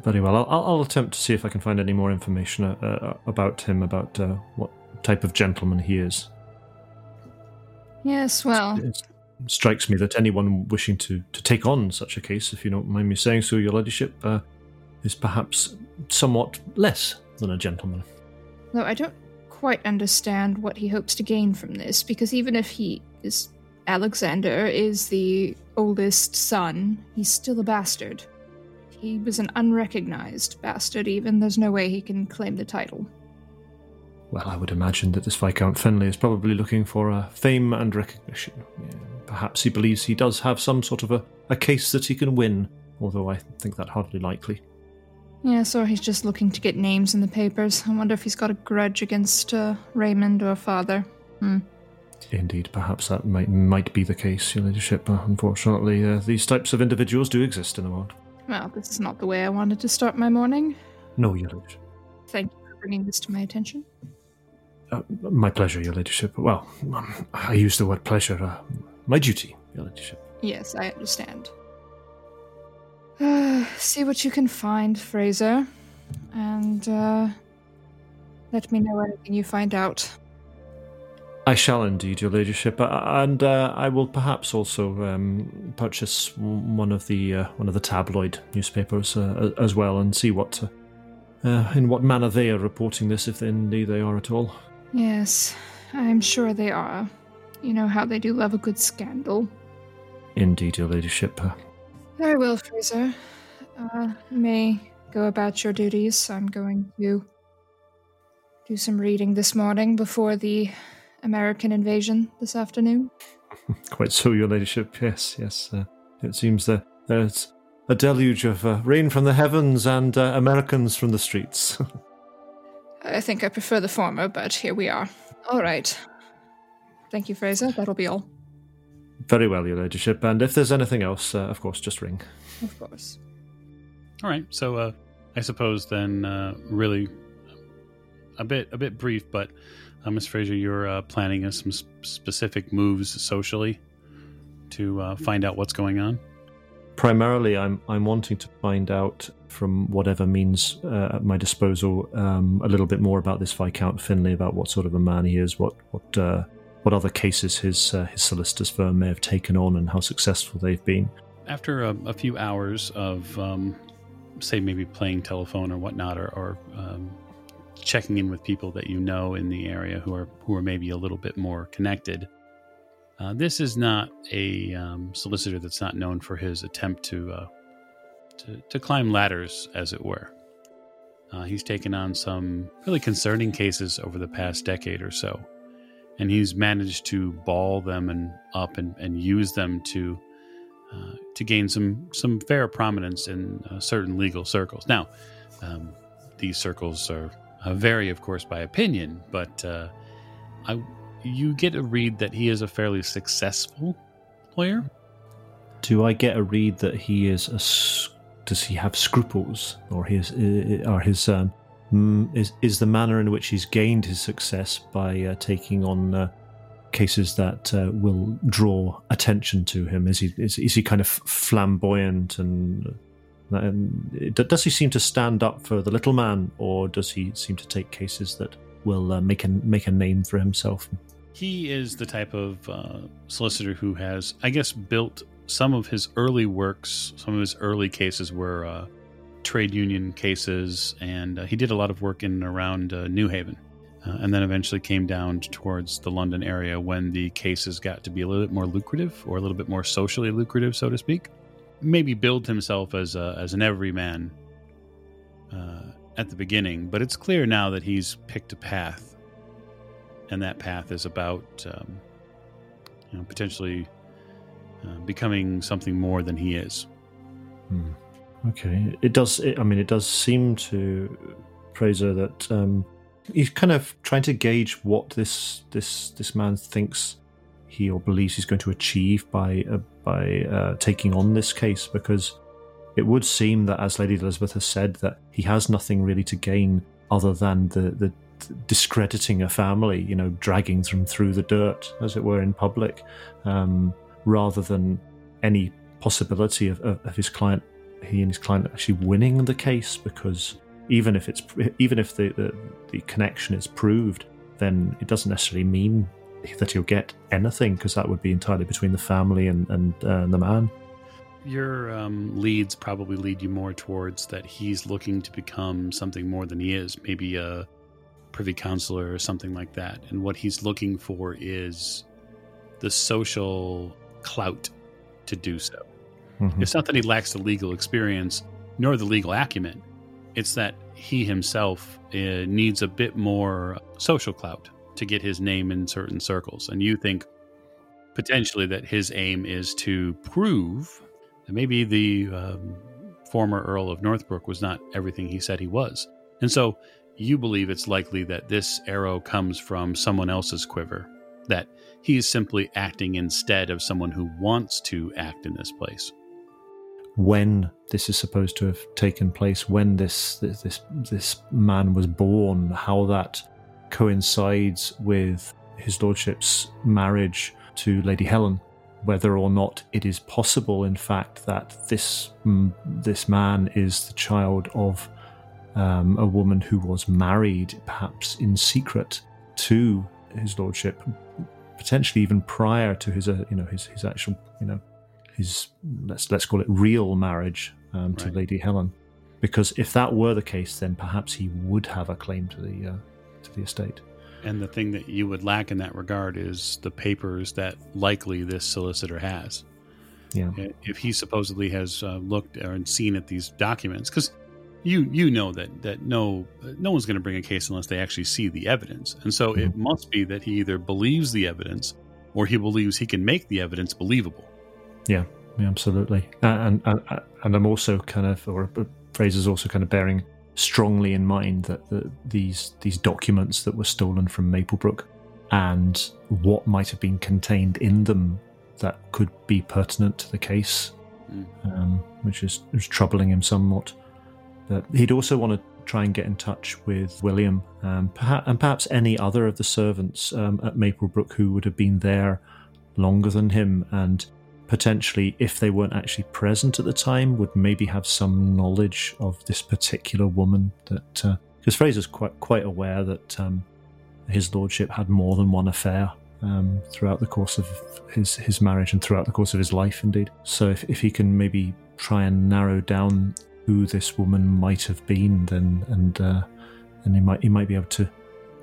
Very well. I'll, I'll I'll attempt to see if I can find any more information uh, uh, about him, about uh, what type of gentleman he is. Yes, well, It strikes me that anyone wishing to, to take on such a case, if you don't mind me saying so, Your Ladyship, uh, is perhaps somewhat less than a gentleman. though I don't quite understand what he hopes to gain from this, because even if he is Alexander is the oldest son, he's still a bastard. He was an unrecognized bastard, even. There's no way he can claim the title. Well, I would imagine that this Viscount Finlay is probably looking for uh, fame and recognition. Yeah, perhaps he believes he does have some sort of a, a case that he can win, although I think that hardly likely. Yes, or he's just looking to get names in the papers. I wonder if he's got a grudge against uh, Raymond or father. Hmm. Indeed, perhaps that might might be the case, Your Ladyship. Uh, unfortunately, uh, these types of individuals do exist in the world. Well, this is not the way I wanted to start my morning. No, Your Ladyship. Thank you for bringing this to my attention. Uh, my pleasure, Your Ladyship. Well, um, I use the word pleasure. Uh, my duty, Your Ladyship. Yes, I understand. Uh, see what you can find, Fraser, and uh, let me know anything you find out. I shall indeed, Your Ladyship, uh, and uh, I will perhaps also um, purchase one of the uh, one of the tabloid newspapers uh, as well, and see what uh, uh, in what manner they are reporting this, if indeed they are at all. Yes, I'm sure they are. You know how they do love a good scandal. Indeed, Your Ladyship. Uh, Very well, Fraser. Uh, may go about your duties. I'm going to do some reading this morning before the American invasion this afternoon. quite so, Your Ladyship. Yes, yes. Uh, it seems that there's a deluge of uh, rain from the heavens and uh, Americans from the streets. I think I prefer the former, but here we are. All right. Thank you, Fraser. That'll be all. Very well, Your Ladyship. And if there's anything else, uh, of course, just ring. Of course. All right, so uh, I suppose then, uh, really, a bit a bit brief, but uh, Miss Fraser, you're uh, planning uh, some s- specific moves socially to uh, find out what's going on. primarily I'm I'm wanting to find out from whatever means uh, at my disposal um, a little bit more about this Viscount Finlay, about what sort of a man he is, what what uh, what other cases his uh, his solicitors firm may have taken on, and how successful they've been. After a, a few hours of, um, say, maybe playing telephone or whatnot, or, or um, checking in with people that you know in the area who are who are maybe a little bit more connected. Uh, this is not a um, solicitor that's not known for his attempt to, uh, to to climb ladders, as it were. Uh, he's taken on some really concerning cases over the past decade or so, and he's managed to ball them and up and, and use them to uh, to gain some some fair prominence in uh, certain legal circles. Now, um, these circles are uh, vary, of course, by opinion, but uh, I, you get a read that he is a fairly successful lawyer. Do I get a read that he is a? Does he have scruples, or his, uh, are his um, is is the manner in which he's gained his success by uh, taking on uh, cases that uh, will draw attention to him? Is he is, is he kind of flamboyant and? And does he seem to stand up for the little man, or does he seem to take cases that will uh, make a make a name for himself? He is the type of uh, solicitor who has, I guess, built some of his early works. Some of his early cases were uh, trade union cases, and uh, he did a lot of work in and around uh, New Haven. Uh, and then eventually came down towards the London area when the cases got to be a little bit more lucrative or a little bit more socially lucrative, so to speak. Maybe build himself as a, as an everyman uh, at the beginning, but it's clear now that he's picked a path, and that path is about um, you know potentially uh, becoming something more than he is. Hmm. Okay, it does. It, I mean, it does seem to Fraser that um, he's kind of trying to gauge what this this this man thinks he or believes he's going to achieve by uh, by uh, taking on this case, because it would seem that, as Lady Elizabeth has said, that he has nothing really to gain other than the the discrediting a family, you know, dragging them through the dirt, as it were, in public, um, rather than any possibility of, of, of his client, he and his client actually winning the case. Because even if it's even if the, the the connection is proved, then it doesn't necessarily mean that he'll get anything, because that would be entirely between the family and and uh, the man. Your um, leads probably lead you more towards that he's looking to become something more than he is, maybe a privy councillor or something like that. And what he's looking for is the social clout to do so. Mhm. It's not that he lacks the legal experience nor the legal acumen. It's that he himself uh, needs a bit more social clout to get his name in certain circles. And you think potentially that his aim is to prove that maybe the um, former Earl of Northbrook was not everything he said he was. And so you believe it's likely that this arrow comes from someone else's quiver, that he's simply acting instead of someone who wants to act in this place. when this is supposed to have taken place, when this this this, this man was born, how that coincides with his lordship's marriage to Lady Helen, whether or not it is possible, in fact, that this mm, this man is the child of um, a woman who was married, perhaps in secret, to his lordship, potentially even prior to his uh, you know his his actual you know his let's let's call it real marriage um, to Right. Lady Helen, because if that were the case, then perhaps he would have a claim to the uh, to the estate. And the thing that you would lack in that regard is the papers that likely this solicitor has. Yeah. If he supposedly has uh, looked or seen at these documents, because you you know that that no no one's going to bring a case unless they actually see the evidence, and so it must be that he either believes the evidence or he believes he can make the evidence believable. Yeah, yeah, absolutely. And, and and I'm also kind of, or Fraser's also kind of bearing strongly in mind that the, these these documents that were stolen from Maplebrook and what might have been contained in them that could be pertinent to the case, Mm. um, which is, is troubling him somewhat. But he'd also want to try and get in touch with William, um, perhaps, and perhaps any other of the servants um, at Maplebrook who would have been there longer than him and potentially, if they weren't actually present at the time, would maybe have some knowledge of this particular woman. That because Fraser's quite quite aware that um, his lordship had more than one affair um, throughout the course of his his marriage and throughout the course of his life, indeed. So if if he can maybe try and narrow down who this woman might have been, then and uh, then he might he might be able to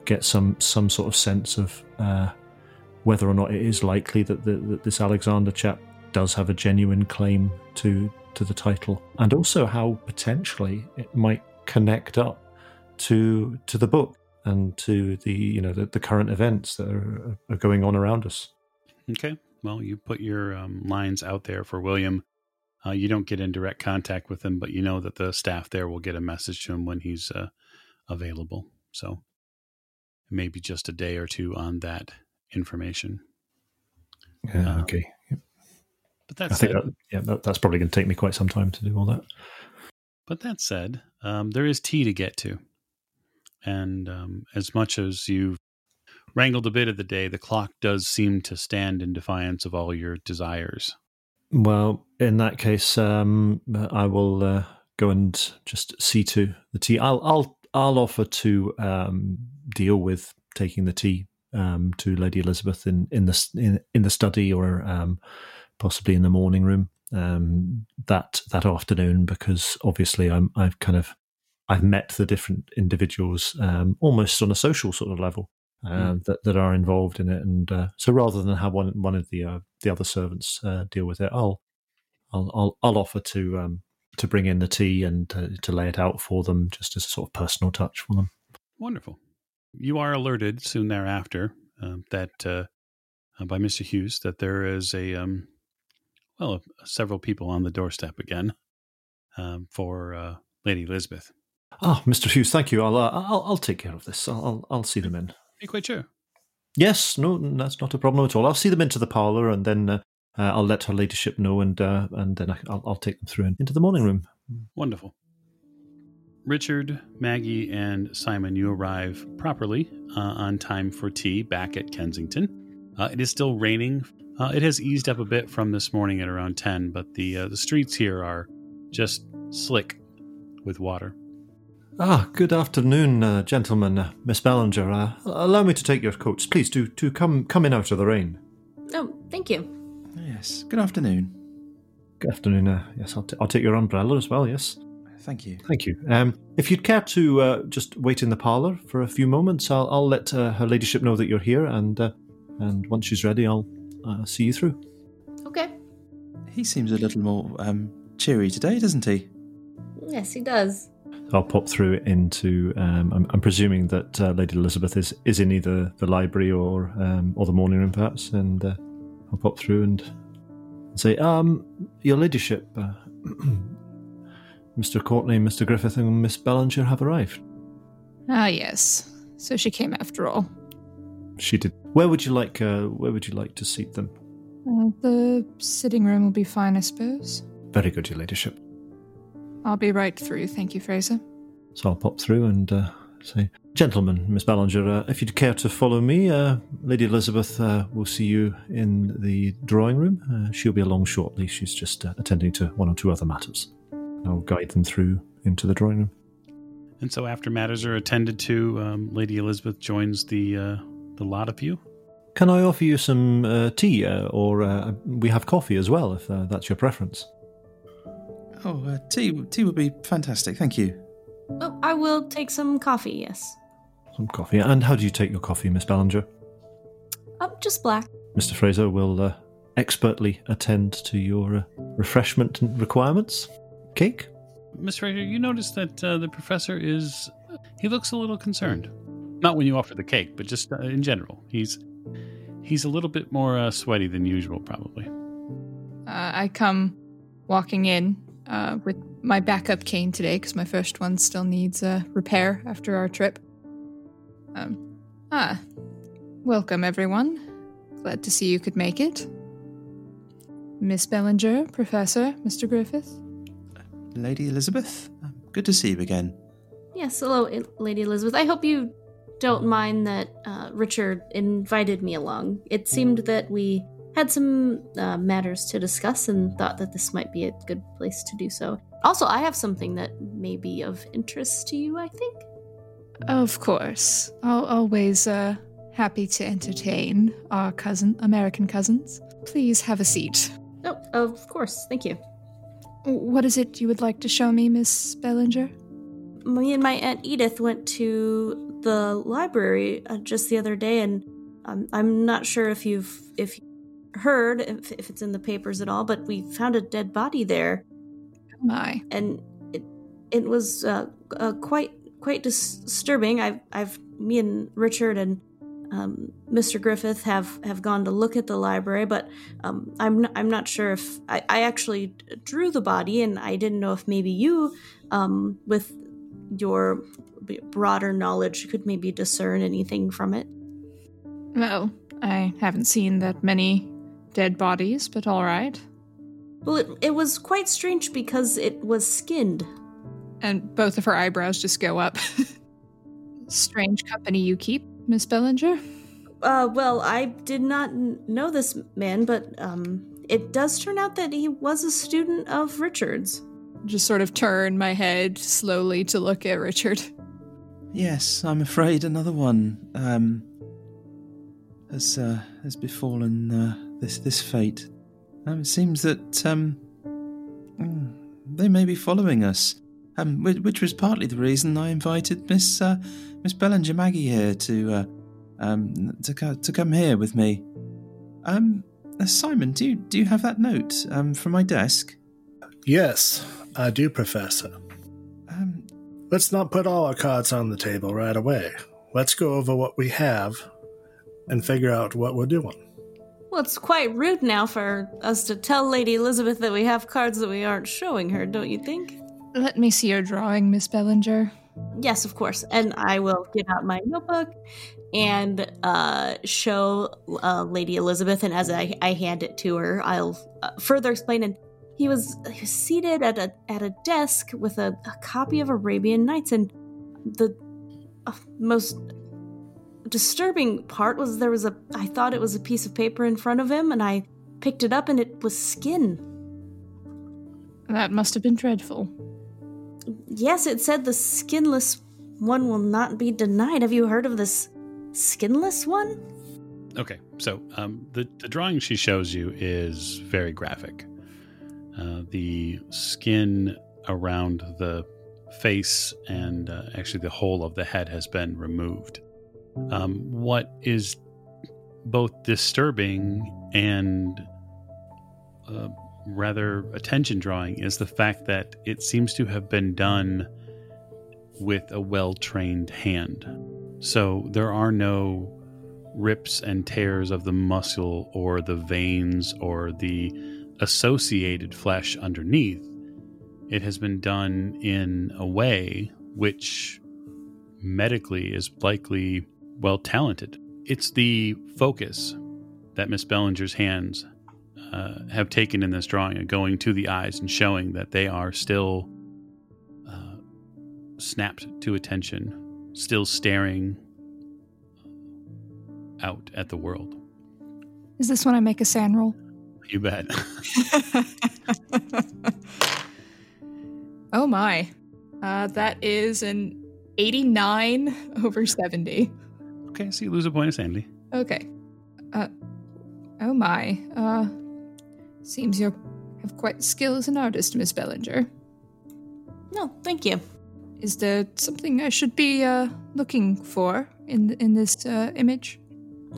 get some some sort of sense of uh, whether or not it is likely that, the, that this Alexander chap does have a genuine claim to to the title, and also how potentially it might connect up to to the book. and to the you know the, the current events that are, are going on around us. Okay. Well, you put your um, lines out there for William. Uh, you don't get in direct contact with him, but you know that the staff there will get a message to him when he's uh, available. So maybe just a day or two on that information. Yeah, Um, okay. But that I think that, yeah, that, that's probably going to take me quite some time to do all that. But that said, um, there is tea to get to. And um, as much as you've wrangled a bit of the day, the clock does seem to stand in defiance of all your desires. Well, in that case, um, I will uh, go and just see to the tea. I'll I'll I'll offer to um, deal with taking the tea um, to Lady Elizabeth in in the in, in the study or um, possibly in the morning room um, that that afternoon because obviously I'm I've kind of I've met the different individuals um, almost on a social sort of level uh, that that are involved in it, and uh, so rather than have one one of the uh, the other servants uh, deal with it, I'll I'll I'll, I'll offer to um, to bring in the tea and to, to lay it out for them, just as a sort of personal touch for them. Wonderful. You are alerted soon thereafter um, that uh, uh, by Mr. Hughes that there is a um, well several people on the doorstep again um, for uh, Lady Elizabeth. Ah, Mr. Hughes, thank you. I'll uh, I'll, I'll take care of this. I'll I'll, I'll see them in. Be quite sure. Yes, no, that's not a problem at all. I'll see them into the parlour, and then uh, uh, I'll let her ladyship know, and uh, and then I'll, I'll take them through and into the morning room. Wonderful. Richard, Maggie, and Simon, you arrive properly uh, on time for tea back at Kensington. Uh, it is still raining. Uh, it has eased up a bit from this morning at around 10, but the, uh, the streets here are just slick with water. Ah, good afternoon, uh, gentlemen. Uh, Miss Ballinger, uh, allow me to take your coats, please. Do do come come in out of the rain. Oh, thank you. Yes. Good afternoon. Good afternoon. Uh, yes, I'll, t- I'll take your umbrella as well. Yes, Thank you. thank you. Um, if you'd care to uh, just wait in the parlour for a few moments, I'll I'll let uh, her ladyship know that you're here, and uh, and once she's ready, I'll uh, see you through. Okay. He seems a little more um, cheery today, doesn't he? Yes, he does. I'll pop through into. Um, I'm, I'm presuming that uh, Lady Elizabeth is, is in either the library or um, or the morning room, perhaps, and uh, I'll pop through and say, um, Your Ladyship, uh, Mr. Courtenay, Mr. Griffith, and Miss Ballinger have arrived. Ah, yes. So she came after all. She did. Where would you like? Uh, where would you like to seat them? Uh, the sitting room will be fine, I suppose. Very good, Your Ladyship. I'll be right through. Thank you, Fraser. So I'll pop through and uh, say, Gentlemen, Miss Ballinger, uh, if you'd care to follow me, uh, Lady Elizabeth uh, will see you in the drawing room. Uh, she'll be along shortly. She's just uh, attending to one or two other matters. I'll guide them through into the drawing room. And so, after matters are attended to, um, Lady Elizabeth joins the uh, the lot of you. Can I offer you some uh, tea, uh, or uh, we have coffee as well, if uh, that's your preference? Oh, uh, tea tea would be fantastic. Thank you. Oh, I will take some coffee, yes. Some coffee. And how do you take your coffee, Miss Ballinger? Oh, just black. Mr. Fraser will uh, expertly attend to your uh, refreshment requirements. Cake? Miss Fraser, you notice that uh, the professor is. He looks a little concerned. Not when you offer the cake, but just uh, in general. He's he's a little bit more uh, sweaty than usual, probably. Uh, I come walking in uh, with my backup cane today because my first one still needs uh, repair after our trip. Um, ah, welcome everyone. Glad to see you could make it. Miss Bellinger, Professor, Mr. Griffith. Lady Elizabeth, um, good to see you again. Yes, hello, Lady Elizabeth. I hope you don't mind that uh, Richard invited me along. It seemed that we had some uh, matters to discuss and thought that this might be a good place to do so. Also, I have something that may be of interest to you, I think. Of course. Al always uh, happy to entertain our cousin, American cousins. Please have a seat. Oh, of course. Thank you. What is it you would like to show me, Miss Bellinger? Me and my Aunt Edith went to the library uh, just the other day, and um, I'm not sure if you've if heard if, if it's in the papers at all, but we found a dead body there. Oh my. and it it was uh, uh, quite quite dis- disturbing. I've I've me and Richard and um, Mr. Griffith have, have gone to look at the library, but um, I'm not, I'm not sure if I, I actually drew the body, and I didn't know if maybe you, um, with your broader knowledge, could maybe discern anything from it. Well, I haven't seen that many dead bodies, but all right. Well, it, it was quite strange because it was skinned. And both of her eyebrows just go up. Strange company you keep, Miss Bellinger? Uh, well, I did not n- know this man, but um, it does turn out that he was a student of Richard's. Just sort of turn my head slowly to look at Richard. Yes, I'm afraid another one um, has uh, has befallen uh, this this fate. Um, it seems that um, mm, they may be following us, um, which, which was partly the reason I invited Miss uh, Miss Bellinger Maggie here to uh, um, to co- to come here with me. Um, uh, Simon, do you do you have that note um, from my desk? Yes, I do, Professor. Um, Let's not put all our cards on the table right away. Let's go over what we have and figure out what we're doing. Well, it's quite rude now for us to tell Lady Elizabeth that we have cards that we aren't showing her, don't you think? Let me see your drawing, Miss Bellinger. Yes, of course. And I will get out my notebook and uh, show uh, Lady Elizabeth. And as I, I hand it to her, I'll uh, further explain. And he was, he was seated at a at a desk with a, a copy of Arabian Nights. And the uh, most disturbing part was there was a. I thought it was a piece of paper in front of him, and I picked it up, and it was skin. That must have been dreadful. Yes, it said the skinless one will not be denied. Have you heard of this skinless one? Okay, so um, the the drawing she shows you is very graphic. Uh, the skin around the face and uh, actually the whole of the head has been removed. Um, what is both disturbing and uh, rather attention drawing is the fact that it seems to have been done with a well trained hand. So there are no rips and tears of the muscle or the veins or the associated flesh underneath. It has been done in a way which medically is likely well talented. It's the focus that Miss Bellinger's hands uh, have taken in this drawing, going to the eyes and showing that they are still uh, snapped to attention, still staring out at the world. Is this when I make a SAN roll? You bet. oh my. Uh, that is an 89 over 70. Okay, so you lose a point of sanity. Okay. Uh, oh my. Uh, seems you have quite skill as an artist, Miss Bellinger. No, thank you. Is there something I should be uh, looking for in in this uh, image?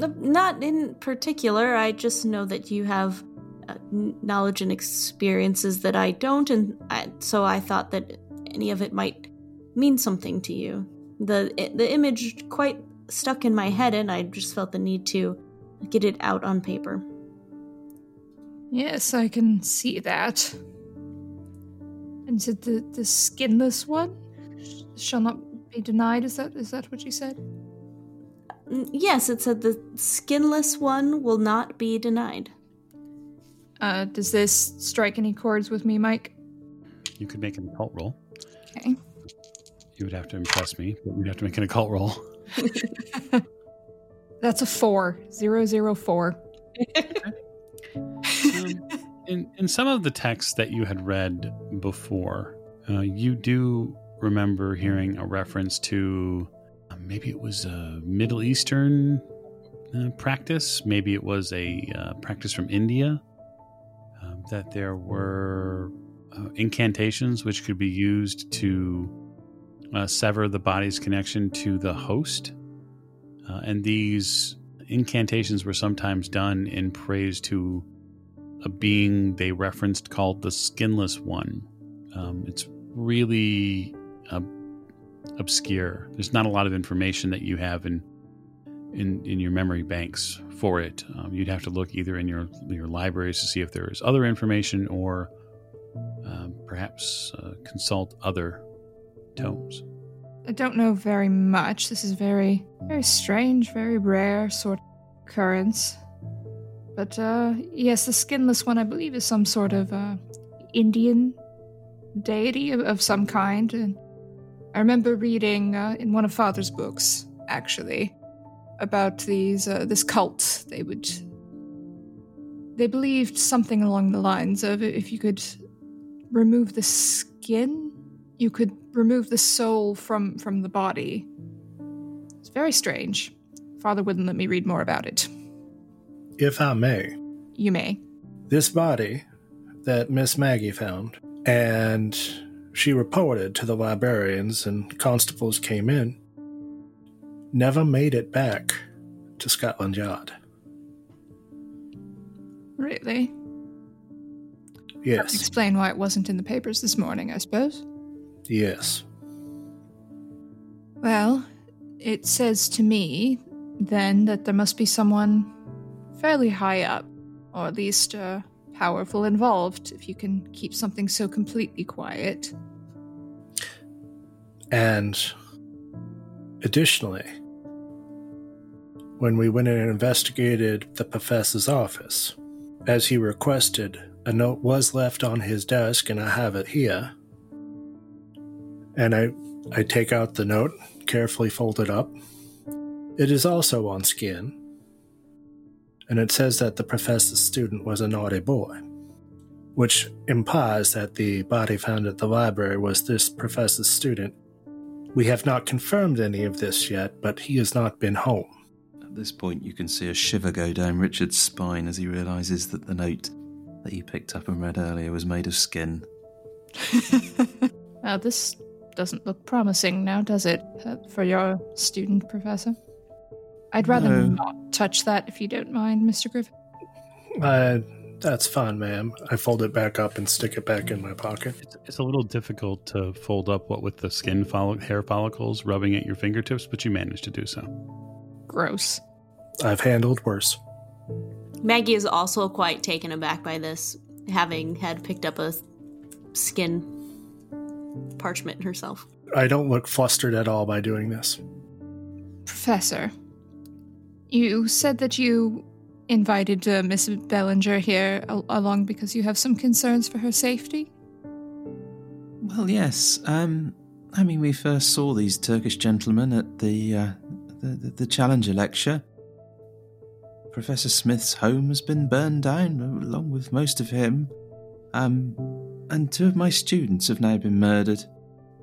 Uh, Not in particular. I just know that you have uh, knowledge and experiences that I don't, and I, so I thought that any of it might mean something to you. the The image quite stuck in my head, and I just felt the need to get it out on paper. Yes, I can see that. And is it the the skinless one shall not be denied? Is that is that what you said? Yes, it said the skinless one will not be denied. Uh, does this strike any chords with me, Mike? You could make an occult roll. Okay. You would have to impress me, but you'd have to make an occult roll. That's a four. Zero zero four. um, in in some of the texts that you had read before, uh, you do remember hearing a reference to uh, maybe it was a Middle Eastern uh, practice, maybe it was a uh, practice from India. Um, that there were uh, incantations which could be used to uh, sever the body's connection to the host, uh, and these incantations were sometimes done in praise to a being they referenced called the Skinless One. Um, it's really a obscure. There's not a lot of information that you have in in in your memory banks for it. Um, you'd have to look either in your your libraries to see if there is other information, or um, perhaps uh, consult other tomes. I don't know very much. This is very, very strange, very rare sort of occurrence. But uh, yes, the skinless one, I believe, is some sort of uh, Indian deity of, of some kind. And I remember reading uh, in one of Father's books, actually, about these uh, this cult. They would they believed something along the lines of if you could remove the skin, you could remove the soul from from the body. It's very strange. Father wouldn't let me read more about it. If I may, You may. this body that Miss Maggie found, and she reported to the librarians and constables came in, never made it back to Scotland Yard. Really? Yes, Explain why it wasn't in the papers this morning, I suppose. Yes. Well, it says to me then that there must be someone fairly high up, or at least uh, powerful involved, if you can keep something so completely quiet. And additionally, when we went in and investigated the professor's office, as he requested, a note was left on his desk, and I have it here. And I, I take out the note, carefully fold it up. It is also on skin, and it says that the professor's student was a naughty boy, which implies that the body found at the library was this professor's student we have not confirmed any of this yet, but he has not been home. At this point, you can see a shiver go down Richard's spine as he realizes that the note that he picked up and read earlier was made of skin. Well, this doesn't look promising now, does it, uh, for your student, Professor? I'd rather No. not touch that if you don't mind, Mr. Griffin. Uh, that's fine, ma'am. I fold it back up and stick it back in my pocket. It's, it's a little difficult to fold up what with the skin follic- hair follicles rubbing at your fingertips, but you managed to do so. Gross. I've handled worse. Maggie is also quite taken aback by this, having had picked up a skin parchment herself. I don't look flustered at all by doing this. Professor, you said that you invited uh, Miss Bellinger here al- along because you have some concerns for her safety? Well, yes. Um, I mean, we first saw these Turkish gentlemen at the, uh, the, the the Challenger lecture. Professor Smith's home has been burned down, along with most of him. Um, and two of my students have now been murdered.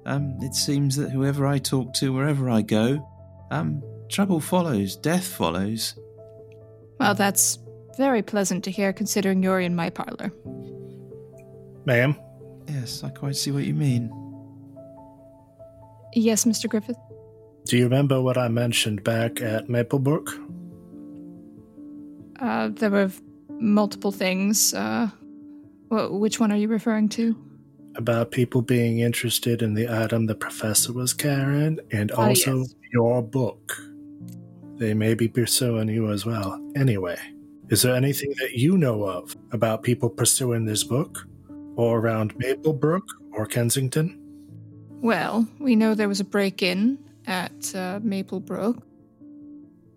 Um, it seems that whoever I talk to, wherever I go, um, trouble follows, death follows. Well, that's very pleasant to hear considering you're in my parlor. Ma'am, Yes, I quite see what you mean. Yes, Mr. Griffith? do you remember what I mentioned back at Maplebrook? Uh, there were multiple things. Uh, wh- which one are you referring to? About people being interested in the item the professor was carrying, and Ah, also yes. your book. They may be pursuing you as well. Anyway, is there anything that you know of about people pursuing this book? Or around Maplebrook or Kensington? Well, we know there was a break in at uh, Maplebrook,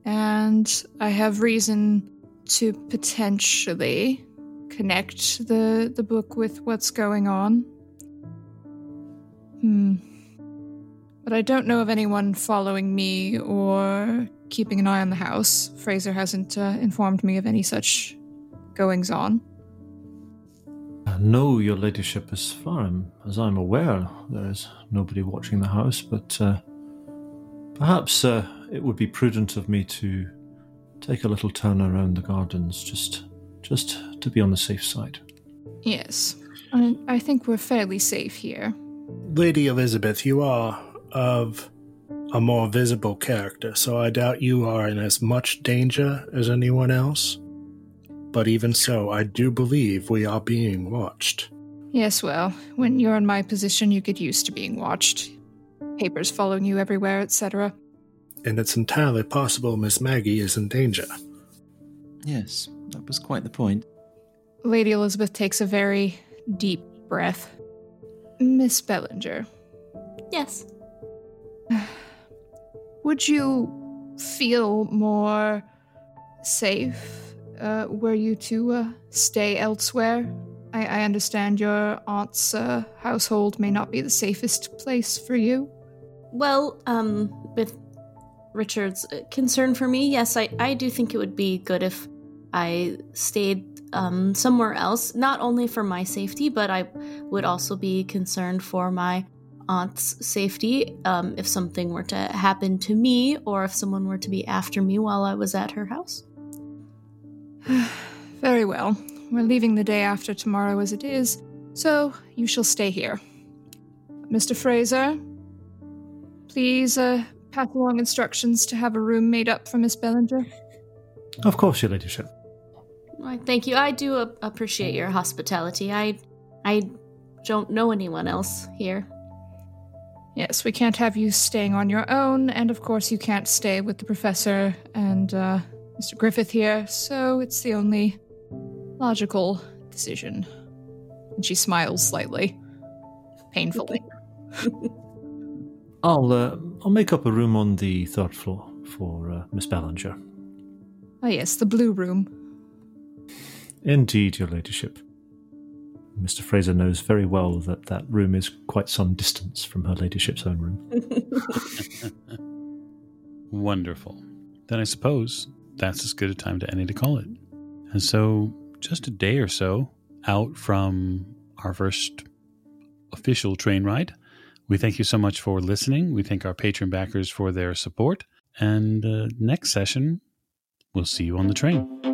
and I have reason to potentially connect the, the book with what's going on. Hmm. But I don't know of anyone following me or keeping an eye on the house. Fraser hasn't uh, informed me of any such goings on. No, your ladyship, as far as I'm aware, there is nobody watching the house, but uh, perhaps uh, it would be prudent of me to take a little turn around the gardens, just, just to be on the safe side. Yes. I, I think we're fairly safe here. Lady Elizabeth, you are of a more visible character, so I doubt you are in as much danger as anyone else. But even so, I do believe we are being watched. Yes, well, when you're in my position, you get used to being watched. papers following you everywhere, etc. And it's entirely possible Miss Maggie is in danger. Yes, that was quite the point. Lady Elizabeth takes a very deep breath. Miss Bellinger, Yes. would you feel more safe uh, were you to uh, stay elsewhere? I, I understand your aunt's uh, household may not be the safest place for you. Well, um, with Richard's uh, concern for me, yes, I, I do think it would be good if I stayed um, somewhere else, not only for my safety, but I would also be concerned for my aunt's safety um, if something were to happen to me or if someone were to be after me while I was at her house. Very well. We're leaving the day after tomorrow as it is, so you shall stay here. Mr. Fraser, please uh, pass along instructions to have a room made up for Miss Bellinger. Of course, your ladyship. Why, thank you. I do a- appreciate your hospitality. I, I don't know anyone else here. Yes, we can't have you staying on your own, and of course, you can't stay with the professor and uh, Mr. Griffith here, so it's the only logical decision. And she smiles slightly, painfully. I'll uh, I'll make up a room on the third floor for uh, Miss Ballinger. Ah, yes, the blue room. Indeed, your ladyship. Mr. Fraser knows very well that that room is quite some distance from her ladyship's own room. Wonderful. Then I suppose that's as good a time to any to call it. And so, just a day or so out from our first official train ride, we thank you so much for listening. We thank our patron backers for their support. And uh, next session, we'll see you on the train.